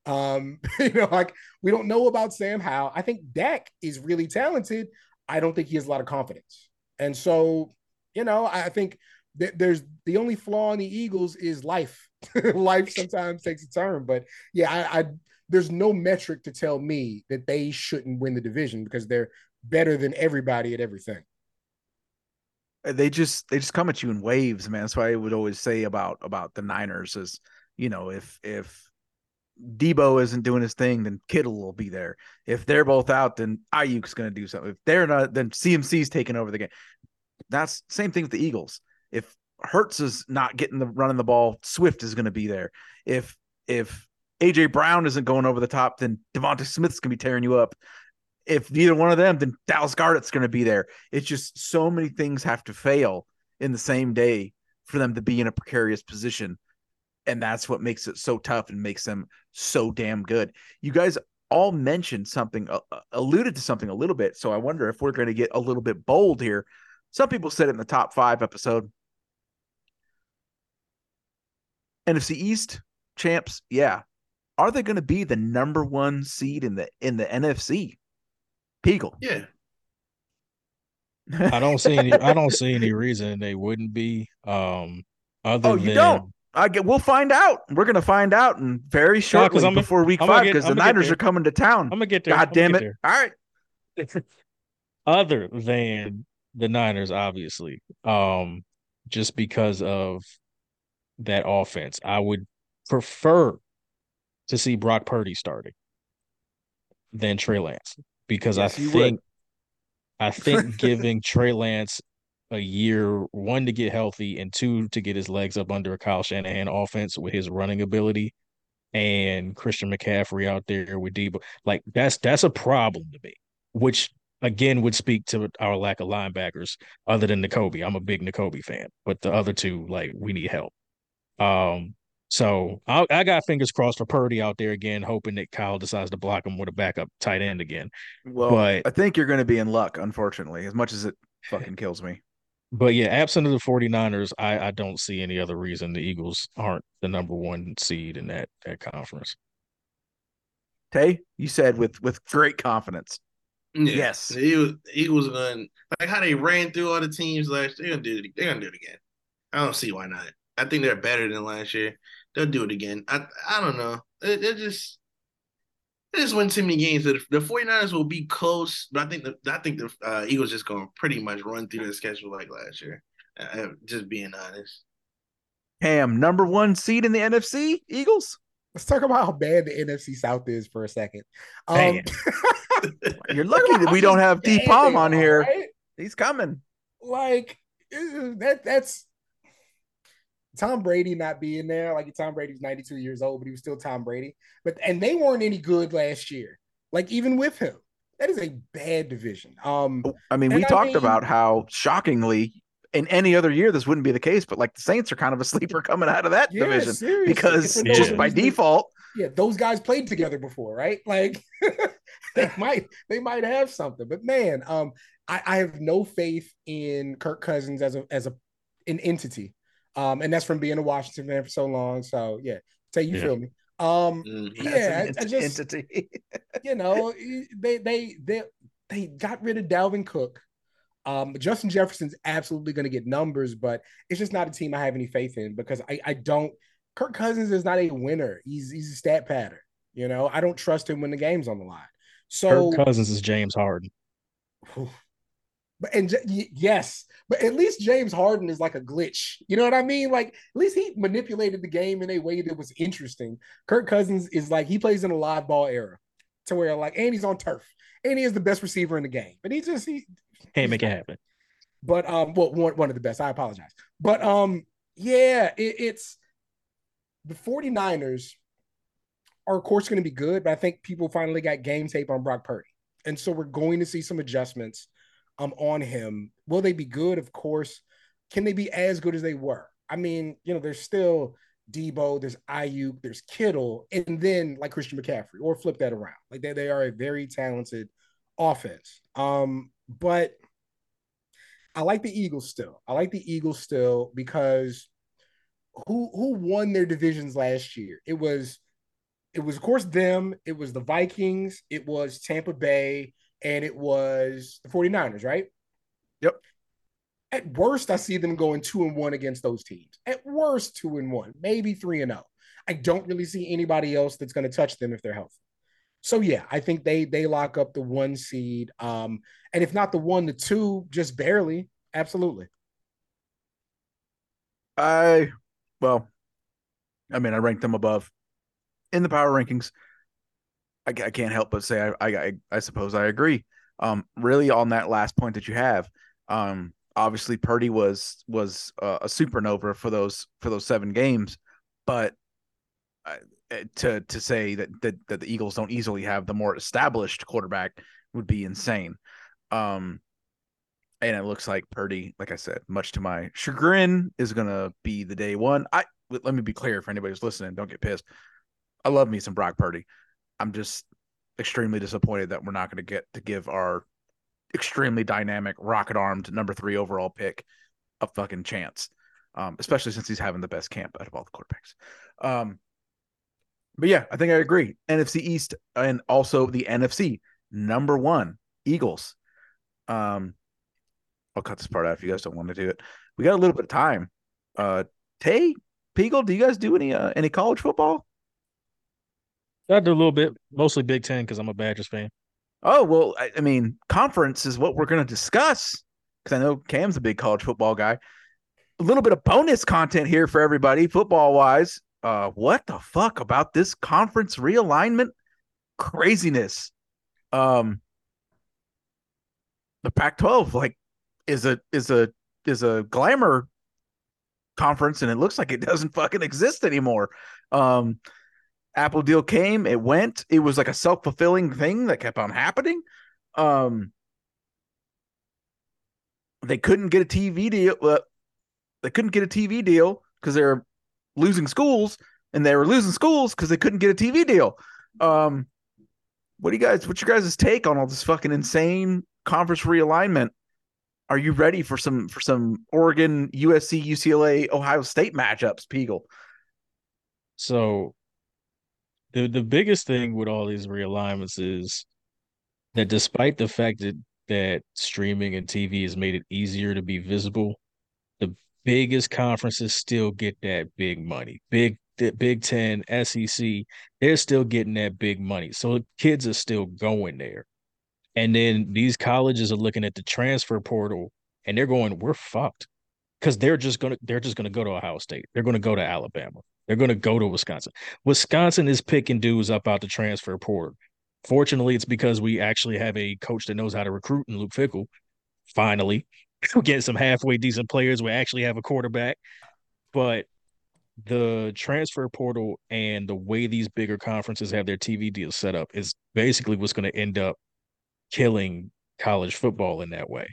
Um, you know, like we don't know about Sam Howell. I think Dak is really talented. I don't think he has a lot of confidence. And so, you know, I think there's the only flaw in the Eagles is life. life sometimes takes a turn. But yeah, I, I there's no metric to tell me that they shouldn't win the division because they're better than everybody at everything. Uh, they just they just come at you in waves, man. That's why I would always say about about the Niners is, you know, if if Deebo isn't doing his thing, then Kittle will be there. If they're both out, then Aiyuk's going to do something. If they're not, then CMC's taking over the game. That's same thing with the Eagles. If Hurts is not getting the running the ball, Swift is going to be there. If if AJ Brown isn't going over the top, then DeVonta Smith's going to be tearing you up. If neither one of them, then Dallas Goedert's going to be there. It's just so many things have to fail in the same day for them to be in a precarious position. And that's what makes it so tough and makes them so damn good. You guys all mentioned something, uh, uh alluded to something a little bit. So I wonder if we're going to get a little bit bold here. Some people said it in the top five episode. NFC East champs, yeah are they going to be the number one seed in the in the NFC? Peagle. Yeah. I don't see any. I don't see any reason they wouldn't be. Um, other oh, you than, don't. I get. We'll find out. We're gonna find out and very shortly no, before week I'm five because the Niners are coming to town. I'm gonna get there. God damn it! All right. other than the Niners, obviously, um, just because of that offense, I would prefer to see Brock Purdy starting than Trey Lance because yes, I think would. I think giving Trey Lance a year, one to get healthy, and two to get his legs up under a Kyle Shanahan offense with his running ability, and Christian McCaffrey out there with Deebo, like that's that's a problem to me. Which again would speak to our lack of linebackers, other than Nakobe. I'm a big Nakobe fan, but the other two, like, we need help. Um, so I, I, got fingers crossed for Purdy out there again, hoping that Kyle decides to block him with a backup tight end again. Well, but I think you're going to be in luck, unfortunately, as much as it fucking kills me. But yeah, absent of the 49ers, I, I don't see any other reason the Eagles aren't the number one seed in that, that conference. Tay, you said with with great confidence. Yeah. Yes. The Eagles, Eagles going to, like how they ran through all the teams last year. They're gonna do it. They're gonna do it again. I don't see why not. I think they're better than last year they'll do it again. I I don't know. It, it just they just win too many games. The, the 49ers will be close, but I think the I think the uh, Eagles just going to pretty much run through the schedule like last year. Uh, just being honest. Cam, number one seed in the NFC, Eagles. Let's talk about how bad the NFC South is for a second. Um, You're lucky that we don't have D Palm on here. Right? He's coming. Like that. That's Tom Brady not being there, like Tom Brady's 92 years old, but he was still Tom Brady. But and they weren't any good last year. Like even with him, that is a bad division. Um, I mean, we talked mean, about how shockingly in any other year this wouldn't be the case, but like the Saints are kind of a sleeper coming out of that yeah, division seriously. because yeah. just by default, yeah, those guys played together before, right? Like they might they might have something, but man, um, I, I have no faith in Kirk Cousins as a as a an entity. Um, and that's from being a Washington fan for so long. So yeah, say you yeah. feel me. Um, mm, yeah, I, I just entity. you know, they they they they got rid of Dalvin Cook. Um, Justin Jefferson's absolutely going to get numbers, but it's just not a team I have any faith in because I, I don't. Kirk Cousins is not a winner. He's he's a stat pattern. You know, I don't trust him when the game's on the line. So Kirk Cousins is James Harden. But and yes, but at least James Harden is like a glitch. You know what I mean? Like at least he manipulated the game in a way that was interesting. Kirk Cousins is like he plays in a live ball era. to where like Andy's on turf. and he is the best receiver in the game, but he just he can't make it happen. But um, well, one one of the best. I apologize, but um, yeah, it, it's the 49ers are of course going to be good, but I think people finally got game tape on Brock Purdy, and so we're going to see some adjustments um on him. Will they be good? Of course. Can they be as good as they were? I mean, you know, there's still Deebo, there's Aiyuk, there's Kittle, and then like Christian McCaffrey, or flip that around. Like they, they are a very talented offense. Um, but I like the Eagles still. I like the Eagles still because who who won their divisions last year? It was it was of course them, it was the Vikings, it was Tampa Bay, and it was the 49ers, right? Yep. At worst, I see them going two and one against those teams. At worst, two and one, maybe three and zero. Oh. I don't really see anybody else that's going to touch them if they're healthy. So yeah, I think they they lock up the one seed, um, and if not the one, the two, just barely. Absolutely. I well, I mean, I ranked them above in the power rankings. I, I can't help but say I, I I suppose I agree. Um, really on that last point that you have, um, obviously Purdy was was uh, a supernova for those for those seven games, but uh, to to say that, that that the Eagles don't easily have the more established quarterback would be insane. Um, and it looks like Purdy, like I said, much to my chagrin, is gonna be the day one. I let me be clear for anybody who's listening, don't get pissed. I love me some Brock Purdy. I'm just extremely disappointed that we're not going to get to give our extremely dynamic, rocket armed number three overall pick a fucking chance, um, especially since he's having the best camp out of all the quarterbacks. Um, but yeah, I think I agree. NFC East and also the NFC number one Eagles. Um, I'll cut this part out if you guys don't want to do it. We got a little bit of time. Uh, Tay, Peagle, do you guys do any uh, any college football? I do a little bit, mostly Big Ten because I'm a Badgers fan. Oh well, I, I mean, conference is what we're going to discuss because I know Cam's a big college football guy. A little bit of bonus content here for everybody, football wise. Uh, what the fuck about this conference realignment? Craziness. Um, the Pac-12 like is a is a is a glamour conference, and it looks like it doesn't fucking exist anymore. Um, Apple deal came, it went. It was like a self fulfilling thing that kept on happening. Um, they couldn't get a TV deal. Uh, they couldn't get a TV deal because they're losing schools, and they were losing schools because they couldn't get a TV deal. Um, what do you guys? What's your guys' take on all this fucking insane conference realignment? Are you ready for some for some Oregon, USC, UCLA, Ohio State matchups, Peagle? So the the biggest thing with all these realignments is that despite the fact that that streaming and TV has made it easier to be visible, the biggest conferences still get that big money. Big Big Ten, SEC, they're still getting that big money. So kids are still going there. And then these colleges are looking at the transfer portal and they're going, we're fucked. Because they're just gonna they're just gonna go to Ohio State. They're gonna go to Alabama. They're going to go to Wisconsin. Wisconsin is picking dudes up out the transfer portal. Fortunately, it's because we actually have a coach that knows how to recruit in Luke Fickell. Finally, we get some halfway decent players. We actually have a quarterback, but the transfer portal and the way these bigger conferences have their TV deals set up is basically what's going to end up killing college football in that way.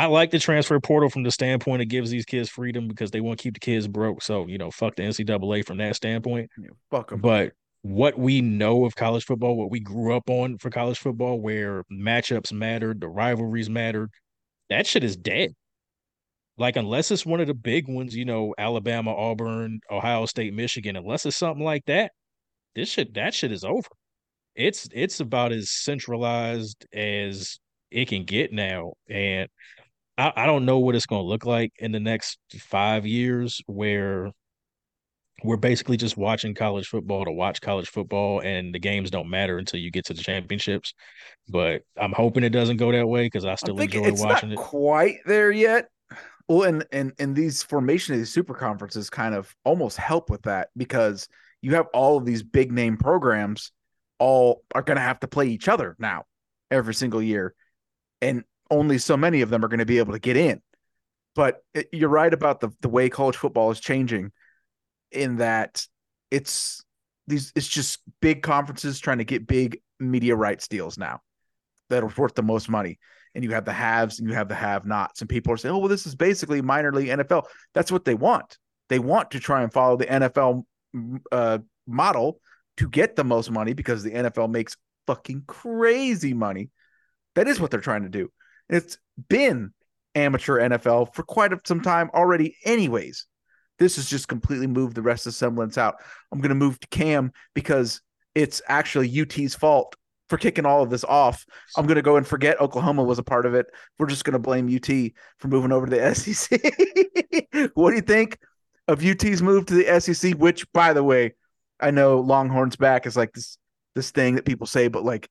I like the transfer portal from the standpoint it gives these kids freedom because they want to keep the kids broke. So, you know, fuck the NCAA from that standpoint. Yeah, fuck them. But what we know of college football, what we grew up on for college football, where matchups mattered, the rivalries mattered, that shit is dead. Like, unless it's one of the big ones, you know, Alabama, Auburn, Ohio State, Michigan, unless it's something like that, this shit, that shit is over. It's it's about as centralized as it can get now. And I, I don't know what it's going to look like in the next five years where we're basically just watching college football to watch college football and the games don't matter until you get to the championships. But i'm hoping it doesn't go that way because i still enjoy it's watching not it. quite there yet. Well and and and these formation of these super conferences kind of almost help with that because you have all of these big name programs all are going to have to play each other now every single year. And only so many of them are going to be able to get in. But it, you're right about the, the way college football is changing in that it's these it's just big conferences trying to get big media rights deals now that are worth the most money. And you have the haves and you have the have nots. And people are saying, oh, well, this is basically minor league NFL. That's what they want. They want to try and follow the NFL uh, model to get the most money because the NFL makes fucking crazy money. That is what they're trying to do. It's been amateur NFL for quite some time already, anyways. This has just completely moved the rest of the semblance out. I'm going to move to Cam because it's actually UT's fault for kicking all of this off. I'm going to go and forget Oklahoma was a part of it. We're just going to blame UT for moving over to the SEC. what do you think of UT's move to the SEC? Which, by the way, I know Longhorns back is like this this thing that people say, but like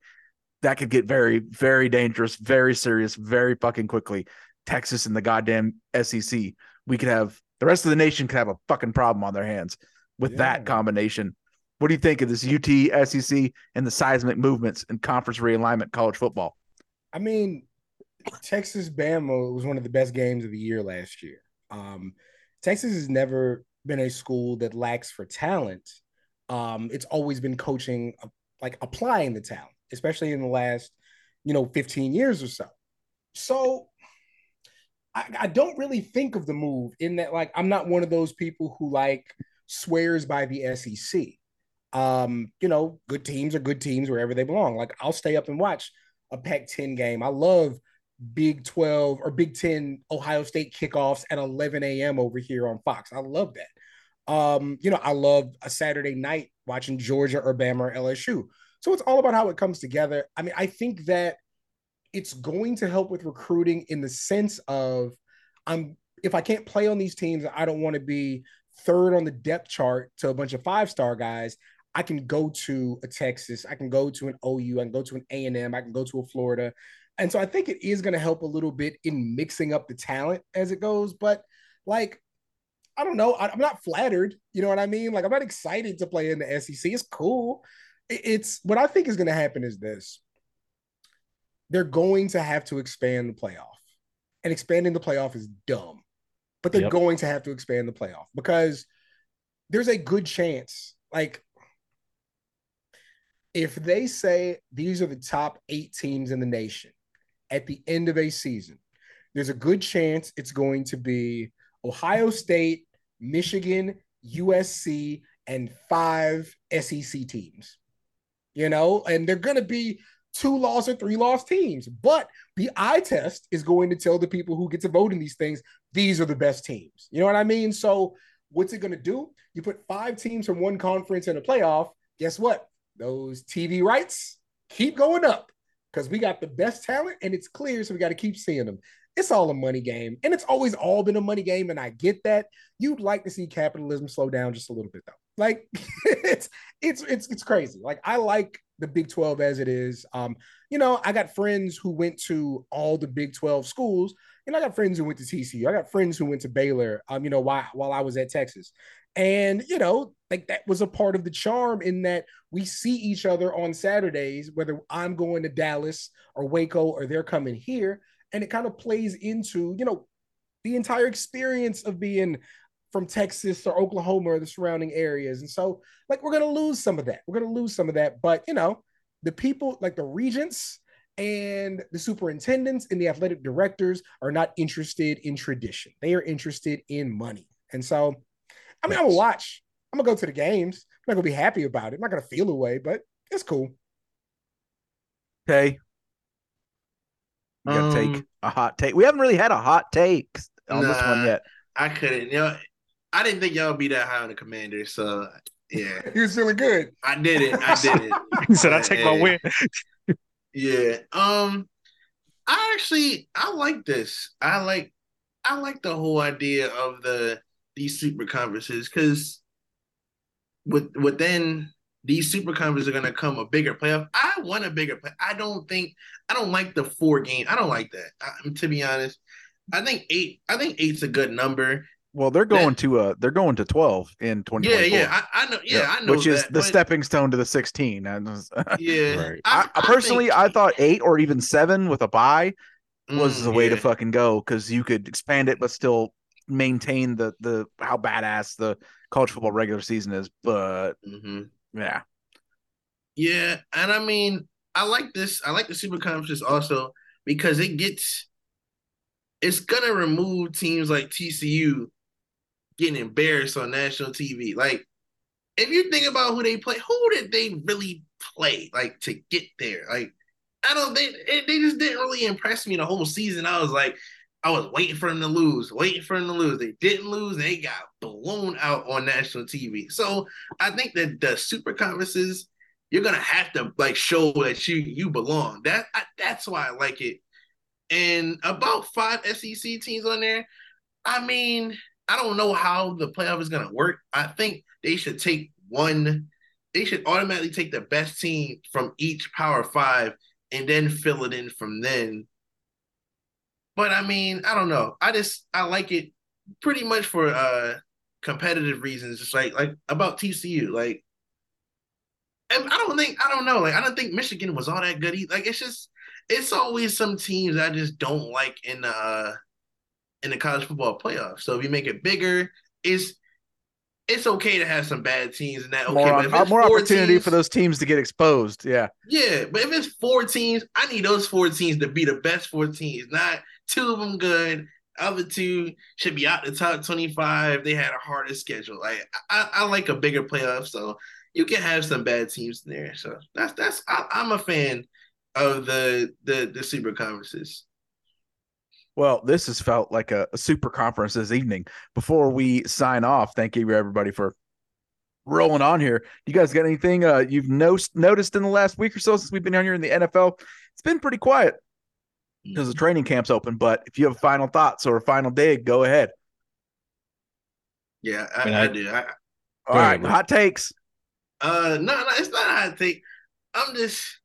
that could get very, very dangerous, very serious, very fucking quickly. Texas and the goddamn SEC. We could have the rest of the nation could have a fucking problem on their hands with yeah. that combination. What do you think of this UT, SEC, and the seismic movements and conference realignment college football? I mean, Texas Bama was one of the best games of the year last year. Um, Texas has never been a school that lacks for talent. Um, it's always been coaching, uh, like applying the talent, especially in the last, you know, 15 years or so. So I, I don't really think of the move in that, like, I'm not one of those people who like swears by the SEC. Um, you know, good teams are good teams wherever they belong. Like, I'll stay up and watch a Pac 10 game. I love Big 12 or Big 10 Ohio State kickoffs at 11 a.m. over here on Fox. I love that. Um, you know, I love a Saturday night watching Georgia or Bama or LSU. So it's all about how it comes together. I mean, I think that it's going to help with recruiting in the sense of I'm if I can't play on these teams, I don't want to be third on the depth chart to a bunch of five star guys. I can go to a Texas, I can go to an OU, I can go to an A and M, I can go to a Florida, and so I think it is going to help a little bit in mixing up the talent as it goes. But like, I don't know, I, am not flattered. You know what I mean? Like, I'm not excited to play in the SEC. It's cool. It's what I think is going to happen is this they're going to have to expand the playoff. And expanding the playoff is dumb, but they're yep. going to have to expand the playoff because there's a good chance. Like, if they say these are the top eight teams in the nation at the end of a season, there's a good chance it's going to be Ohio State, Michigan, USC, and five SEC teams. You know, and they're going to be two loss or three loss teams. But the eye test is going to tell the people who get to vote in these things, these are the best teams. You know what I mean? So what's it going to do? You put five teams from one conference in a playoff. Guess what? Those TV rights keep going up because we got the best talent and it's clear. So we got to keep seeing them. It's all a money game. And it's always all been a money game. And I get that. You'd like to see capitalism slow down just a little bit, though. Like it's it's it's it's crazy. Like I like the Big 12 as it is. Um, you know, I got friends who went to all the Big 12 schools, and I got friends who went to TCU. I got friends who went to Baylor, um, you know, while, while I was at Texas. And, you know, like that was a part of the charm in that we see each other on Saturdays, whether I'm going to Dallas or Waco or they're coming here. And it kind of plays into, you know, the entire experience of being from Texas or Oklahoma or the surrounding areas. And so, like, we're going to lose some of that. We're going to lose some of that. But, you know, the people, like the regents and the superintendents and the athletic directors, are not interested in tradition. They are interested in money. And so, I mean. I'm going to watch. I'm going to go to the games. I'm not going to be happy about it. I'm not going to feel away, but it's cool. Okay. We got to um, take a hot take. We haven't really had a hot take on nah, this one yet. I couldn't. You know, I didn't think y'all would be that high on the commander, so yeah. he was feeling good. I did it. I did it. he said, "I take my win." yeah. Um, I actually I like this. I like I like the whole idea of the these super conferences because with within these super conferences are gonna come a bigger playoff. I want a bigger play. I don't think I don't like the four game. I don't like that. I, to be honest, I think eight. I think eight's a good number Well, they're going That- to uh they're going to 12 in twenty. Yeah, yeah, I, I know. Yeah, I know which is the but- stepping stone to the 16. Yeah, Right. I, I personally, think- I thought eight or even seven with a buy was Mm, the way to fucking go because you could expand it but still maintain the the how badass the college football regular season is. But Mhm. yeah, Yeah, and I mean, I like this. I like the super conferences also because it gets it's gonna remove teams like TCU getting embarrassed on national TV. Like, if you think about who they play, who did they really play like to get there? Like, I don't they, they just didn't really impress me the whole season. I was like, I was waiting for them to lose, waiting for them to lose. They didn't lose. They got blown out on national TV. So I think that the super conferences you're gonna have to like show that you you belong. That I, that's why I like it. And about five SEC teams on there. I mean, I don't know how the playoff is gonna work. I think they should take one. They should automatically take the best team from each Power Five and then fill it in from then. But I mean, I don't know. I just I like it pretty much for uh competitive reasons. Just like like about TCU, like I don't think I don't know. Like I don't think Michigan was all that good. e- Like it's just it's always some teams I just don't like in the uh, in the college football playoffs. So if you make it bigger, it's it's okay to have some bad teams and that. Okay, more but more opportunity teams- for those teams to get exposed. Yeah, Yeah, but if it's four teams, I need those four teams to be the best four teams, not two of them good. Other two should be out the top 25. They had a harder schedule. Like I, I like a bigger playoff, so you can have some bad teams in there. So that's that's I, I'm a fan of the the the super conferences. Well, this has felt like a, a super conference this evening. Before we sign off, thank you everybody for rolling on here. You guys got anything uh, you've no- noticed in the last week or so since we've been on here in the NFL? It's been pretty quiet because the training camp's open. But if you have final thoughts or a final dig, go ahead. Yeah, I, And I, I- do. I, All Go right, ahead, hot takes. Uh, no, no, it's not a hot take. I'm just,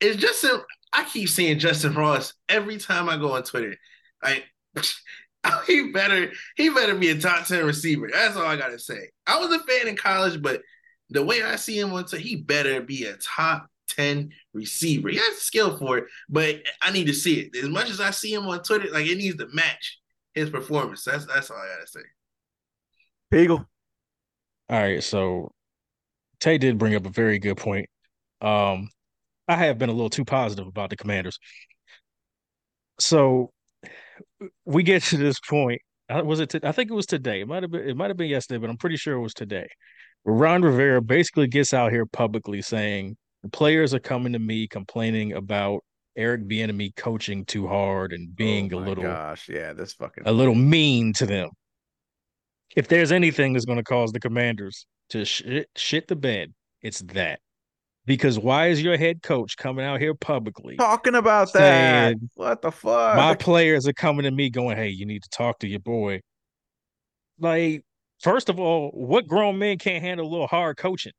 it's just, a, I keep seeing Justin Ross every time I go on Twitter. Like, he better, he better be a top 10 receiver. That's all I got to say. I was a fan in college, but the way I see him on Twitter, he better be a top 10 receiver. He has skill for it, but I need to see it. As much as I see him on Twitter, like, it needs to match his performance. That's, that's all I got to say. Peagle. All right, so Tay did bring up a very good point. Um, I have been a little too positive about the Commanders. So we get to this point. uh, Was it? I think it was today. It might have been. It might have been yesterday, but I'm pretty sure it was today. Ron Rivera basically gets out here publicly saying the players are coming to me complaining about Eric Bieniemy coaching too hard and being Oh a little gosh, yeah, this fucking a little mean to them. If there's anything that's going to cause the commanders to shit, shit the bed, it's that. Because why is your head coach coming out here publicly? talking about that. What the fuck? My players are coming to me going, hey, you need to talk to your boy. Like, first of all, what grown men can't handle a little hard coaching?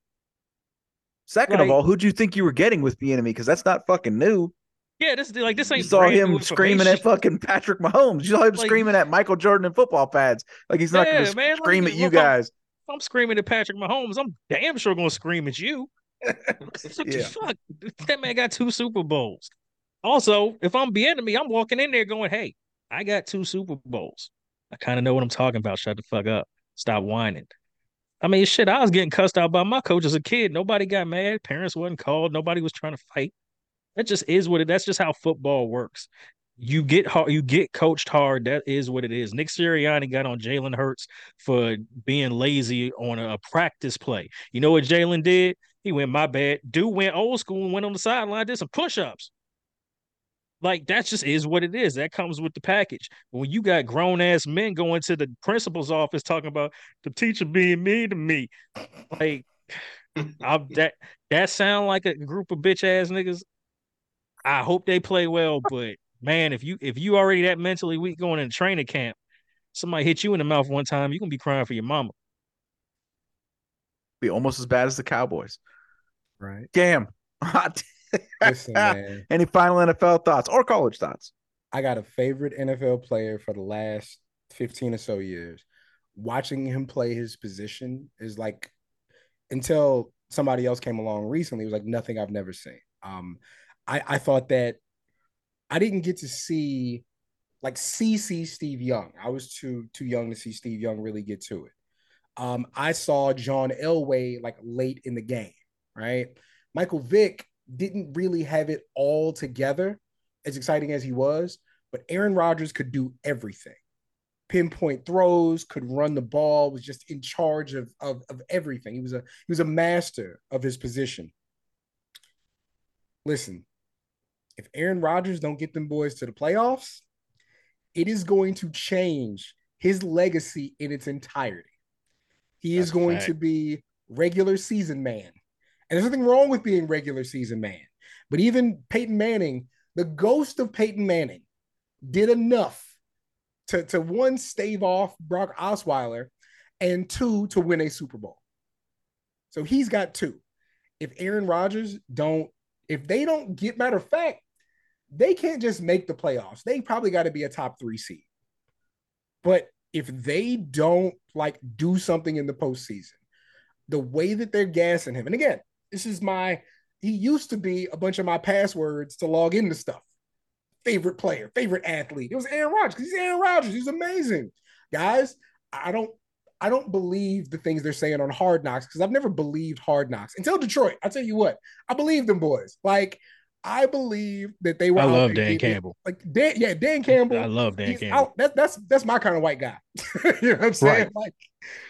Second of all, who'd you think you were getting with Bieniemy? Because that's not fucking new. Yeah, this is like this ain't. You saw him screaming at fucking Patrick Mahomes. You saw him Like- screaming at Michael Jordan in football pads. Like he's not Yeah, going to man, like, scream at you guys. I'm screaming at Patrick Mahomes, I'm damn sure gonna scream at you. Yeah. fuck? That man got two Super Bowls. Also, if I'm Bieniemy, I'm walking in there going, "Hey, I got two Super Bowls. I kind of know what I'm talking about. Shut the fuck up. Stop whining." I mean, shit. I was getting cussed out by my coach as a kid. Nobody got mad. Parents wasn't called. Nobody was trying to fight. That just is what it. That's just how football works. You get hard. You get coached hard. That is what it is. Nick Sirianni got on Jalen Hurts for being lazy on a, practice play. You know what Jalen did? He went, my bad. Dude went old school and went on the sideline, did some push-ups. Like that just is what it is. That comes with the package. When you got grown ass men going to the principal's office talking about the teacher being mean to me, like I, that that sound like a group of bitch ass niggas. I hope they play well, but man, if you if you already that mentally weak going into training camp, somebody hit you in the mouth one time, you gonna be crying for your mama. Be almost as bad as the Cowboys. Right. Damn. Hot. Listen, man. Any final NFL thoughts or college thoughts? I got a favorite NFL player for the last 15 or so years. watching him play his position is like until somebody else came along recently, it was like nothing I've never seen. Um, I, I thought that I didn't get to see like CC Steve Young. I was too too young to see Steve Young really get to it. Um, I saw John Elway like late in the game, right? Michael Vick didn't really have it all together, as exciting as he was, but Aaron Rodgers could do everything. Pinpoint throws, could run the ball, was just in charge of, of, of everything. He was a he was a master of his position. Listen, if Aaron Rodgers don't get them boys to the playoffs, it is going to change his legacy in its entirety. He That's is going to be regular season man. And there's nothing wrong with being regular season man. But even Peyton Manning, the ghost of Peyton Manning, did enough to, to one, stave off Brock Osweiler, and two, to win a Super Bowl. So he's got two. If Aaron Rodgers don't, if they don't get, matter of fact, they can't just make the playoffs. They probably got to be a top three seed. But if they don't like do something in the postseason, the way that they're gassing him, and again, this is my he used to be a bunch of my passwords to log into stuff. Favorite player, favorite athlete. It was Aaron Rodgers because he's Aaron Rodgers. He's amazing. Guys, I don't I don't believe the things they're saying on Hard Knocks because I've never believed Hard Knocks until Detroit. I'll tell you what, I believe them boys. Like I believe that they were. I love Dan Campbell. Like Dan, yeah, Dan Campbell. I love Dan Campbell. Out, that, that's that's my kind of white guy. you know what I'm saying? Right. Like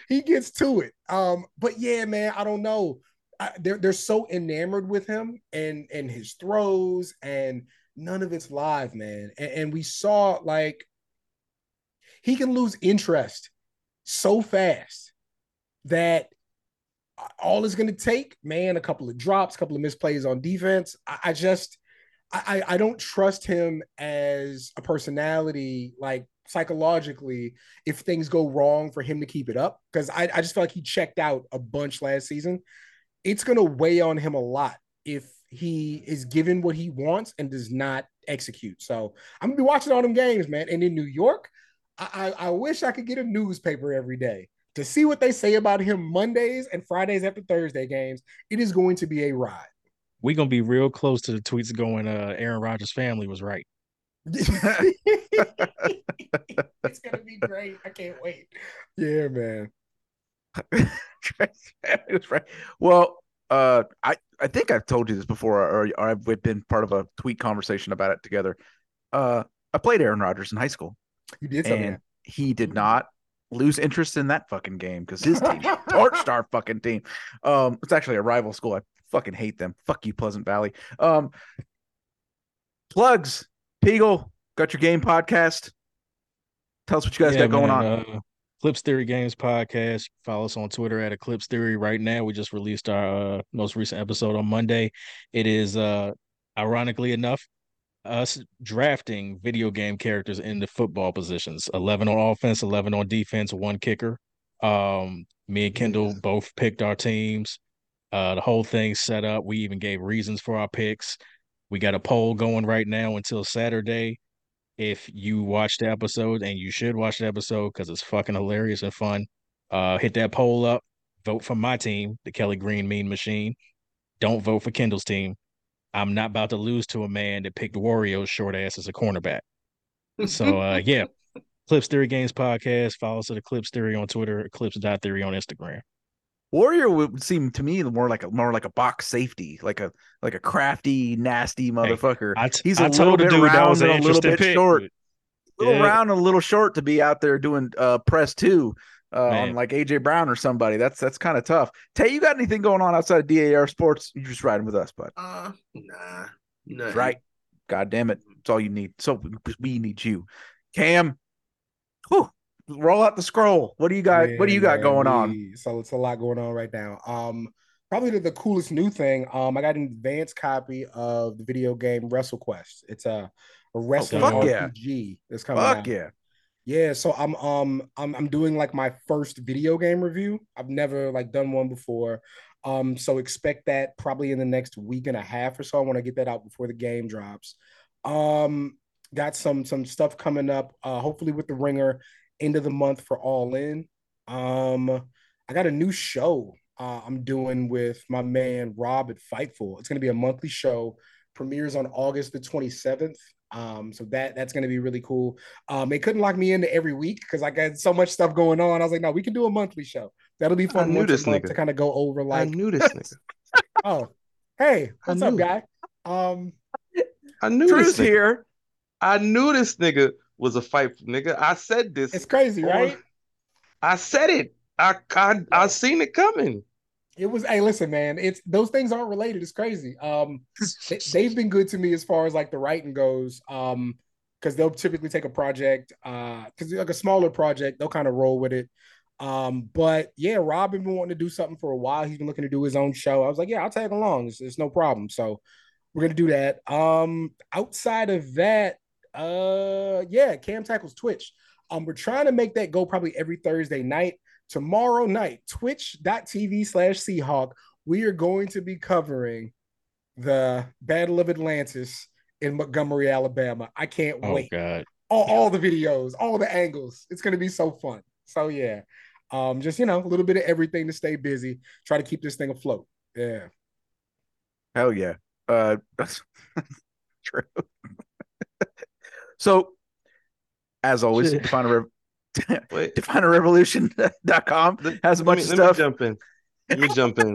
he gets to it. Um, but yeah, man, I don't know. I, they're they're so enamored with him and and his throws, and none of it's live, man. And, and we saw like he can lose interest so fast that all is going to take, man, a couple of drops, a couple of misplays on defense. I, I just, I, I don't trust him as a personality, like psychologically, if things go wrong for him to keep it up. Because I, I just feel like he checked out a bunch last season. It's going to weigh on him a lot if he is given what he wants and does not execute. So I'm gonna be watching all them games, man. And in New York, I, I, I wish I could get a newspaper every day to see what they say about him Mondays and Fridays after Thursday games, it is going to be a ride. We're gonna be real close to the tweets going, uh, Aaron Rodgers' family was right. it's gonna be great. I can't wait. Yeah, man. right. Well, uh, I I think I've told you this before, or, or I've been part of a tweet conversation about it together. Uh, I played Aaron Rodgers in high school. You did, and he did not lose interest in that fucking game because his team torched our fucking team. Um, it's actually a rival school. I fucking hate them. Fuck you, Pleasant Valley. Um, plugs, Peagle, got your game podcast. Tell us what you guys yeah, got going man, on. Uh, Eclipse Theory Games podcast. Follow us on Twitter at Eclipse Theory. Right now, we just released our uh, most recent episode on Monday. It is, uh, ironically enough, us drafting video game characters in the football positions. 11 on offense 11 on defense one kicker. Um me and kendall both picked our teams. Uh the whole thing set up. We even gave reasons for our picks. We got a poll going right now until saturday. If you watch the episode and you should watch the episode because it's fucking hilarious and fun uh hit that poll up. Vote for my team the kelly green mean machine. Don't vote for kendall's team I'm not about to lose to a man that picked Wario's short ass as a cornerback. So uh yeah. Eclipse Theory Games Podcast. Follow us at Eclipse Theory on Twitter, Eclipse.theory on Instagram. Wario would seem to me more like a more like a box safety, like a like a crafty, nasty motherfucker. Hey, He's a I little bit round and a little bit pick. short. A little yeah. round and a little short to be out there doing uh press two uh, on like AJ Brown or somebody. That's that's kind of tough. Tay, you got anything going on outside of DAR sports? You just riding with us, bud. Uh, nah, nah. Right. God damn it. It's all you need. So we need you. Cam, whew, roll out the scroll. What do you got? what do you got going on? So it's a lot going on right now. Um, probably the, the coolest new thing. Um, I got an advanced copy of the video game WrestleQuest. It's a, a oh, wrestling oh, RPG yeah. that's coming fuck out. yeah. Yeah, so I'm um I'm I'm doing like my first video game review. I've never like done one before. Um, so expect that probably in the next week and a half or so. I want to get that out before the game drops. Um, got some some stuff coming up. Uh, hopefully with the ringer end of the month for All In. Um, I got a new show uh, I'm doing with my man Rob at Fightful. It's going to be a monthly show. Premieres on August the 27th. Um, so that that's going to be really cool. Um, they couldn't lock me into every week because I got so much stuff going on. I was like, no, we can do a monthly show. That'll be fun once a month to kind of go over like. I knew this nigga. oh, hey, what's up, guy? Um, I knew Drew's this nigga. here. I knew this nigga was a fight nigga. I said this. it's crazy, right? I said it. I I I seen it coming. It was. Hey, listen, man. It's those things aren't related. It's crazy. Um, they, have been good to me as far as like the writing goes. Um, because they'll typically take a project, uh, because like a smaller project, they'll kind of roll with it. Um, but yeah, Rob been wanting to do something for a while. He's been looking to do his own show. I was like, yeah, I'll tag along. It's, it's no problem. So we're gonna do that. Um, outside of that, uh, yeah, Cam tackles Twitch. Um, we're trying to make that go probably every Thursday night. Tomorrow night, twitch.tv slash Seahawk, we are going to be covering the Battle of Atlantis in Montgomery, Alabama. I can't Oh wait. God. All, all the videos, all the angles. It's going to be so fun. So, yeah. Um, just, you know, a little bit of everything to stay busy, try to keep this thing afloat. Yeah. Hell yeah. Uh, that's true. so, as always, Shit. define a definearevolution.com has a bunch let of stuff. Let me jump in. Let me jump in.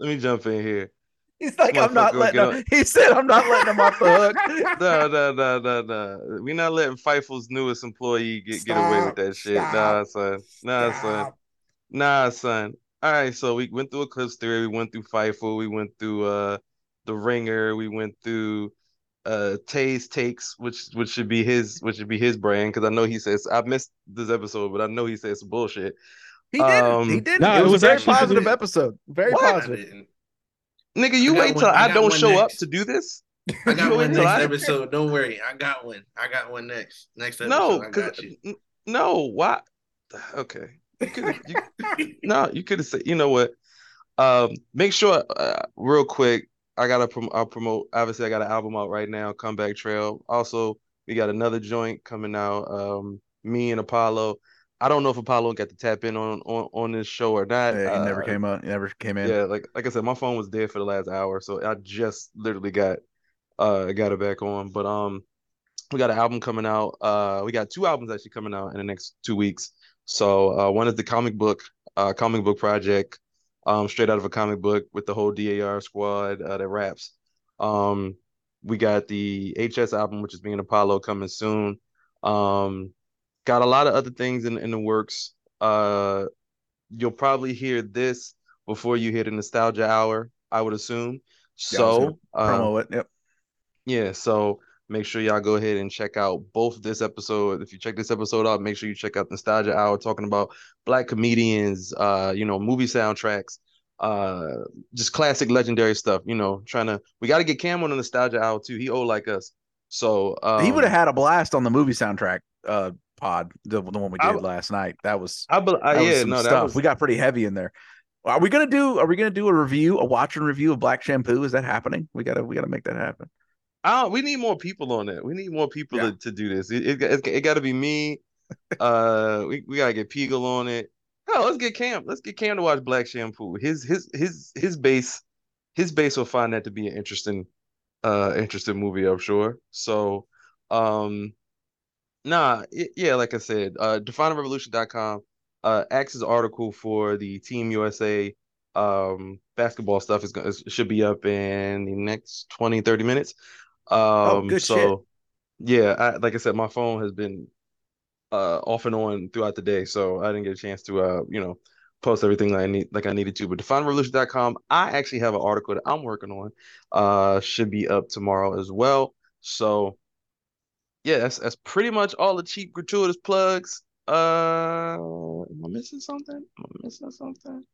Let me jump in here. He's like, I'm not letting him. He said, I'm not letting him off the hook. No, no, no, no, no. We're not letting Fightful's newest employee get, get away with that shit. stop, Nah, son. Nah, son. Nah, son. All right, so we went through Eclipse Theory, we went through Fightful, we went through uh The Ringer, we went through uh Tay's Takes, which which should be his which should be his brand, because I know he says I missed this episode, but I know he says some bullshit. He did. Um, he did. no, it it was, was a very actually positive pretty- episode. Very What? Positive. Nigga, you I got wait one- till I I, don't one show up to do this. I got You one wait till next I- episode. Don't worry. I got one. I got one next. Next episode. No, I because got you. no, why? Okay, you could you, no, you could have said. You know what? Um, make sure uh, real quick. I gotta prom- I'll promote. Obviously, I got an album out right now. Comeback Trail. Also, we got another joint coming out. Um, me and Apollo. I don't know if Apollo got to tap in on on on this show or not. Yeah, he never Uh, came out. He never came in. Yeah, like like I said, my phone was dead for the last hour, so I just literally got uh got it back on. But um, we got an album coming out. Uh, we got two albums actually coming out in the next two weeks. So uh, one is the comic book uh comic book project, um, straight out of a comic book with the whole DAR squad uh, that raps. Um, we got the HS album, which is being Apollo coming soon. Um, got a lot of other things in in the works. Uh, you'll probably hear this before you hear the nostalgia hour, I would assume. Yeah, So, um, Promo it. Yep. yeah, so make sure y'all go ahead and check out both this episode. If you check this episode out, make sure you check out Nostalgia Hour talking about black comedians, uh, you know, movie soundtracks, uh, just classic legendary stuff, you know, trying to we gotta get Cam on the Nostalgia Hour too. He old like us. So um, he would have had a blast on the movie soundtrack uh pod, the, the one we I- did last night. That was I, be- uh, that was yeah, some no, that stuff. was We got pretty heavy in there. Are we gonna do? Are we gonna do a review, a watch and review of Black Shampoo? Is that happening? We gotta, we gotta make that happen. Don't, we need more people on it. We need more people Yeah. to, to do this. It, it, it, it got to be me. Uh, we, we gotta get Peagle on it. Hell, let's get Cam. Let's get Cam to watch Black Shampoo. His his his his base, his base will find that to be an interesting, uh, interesting movie. I'm sure. So, um, nah, yeah, like I said, uh, definerevolution.com. Uh, Axe's article for the Team USA um basketball stuff is gonna should be up in the next 20 30 minutes Oh, good so yeah I, like i said my phone has been uh off and on throughout the day so i didn't get a chance to uh you know post everything i need like i needed to but definerevolution.com i actually have an article that i'm working on uh should be up tomorrow as well so yeah that's, that's pretty much all the cheap gratuitous plugs uh am i missing something? Am i missing something?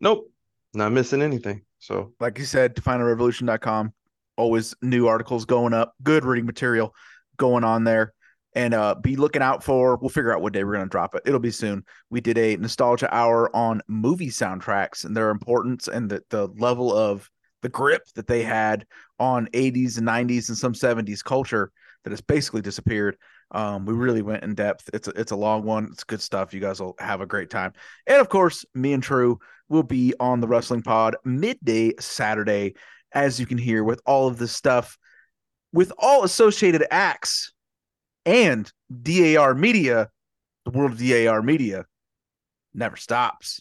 Nope not missing anything so. Like you said, definerevolution.com. Always new articles going up, good reading material going on there. And uh be looking out for we'll figure out what day we're gonna drop it. It'll be soon. We did a nostalgia hour on movie soundtracks and their importance and the, the level of the grip that they had on 80s and 90s and some 70s culture that has basically disappeared. Um, we really went in depth. It's a, it's a long one. It's good stuff. You guys will have a great time. And of course, me and True will be on the Wrestling Pod midday Saturday, as you can hear with all of this stuff, with all associated acts and DAR Media, the world of DAR Media never stops.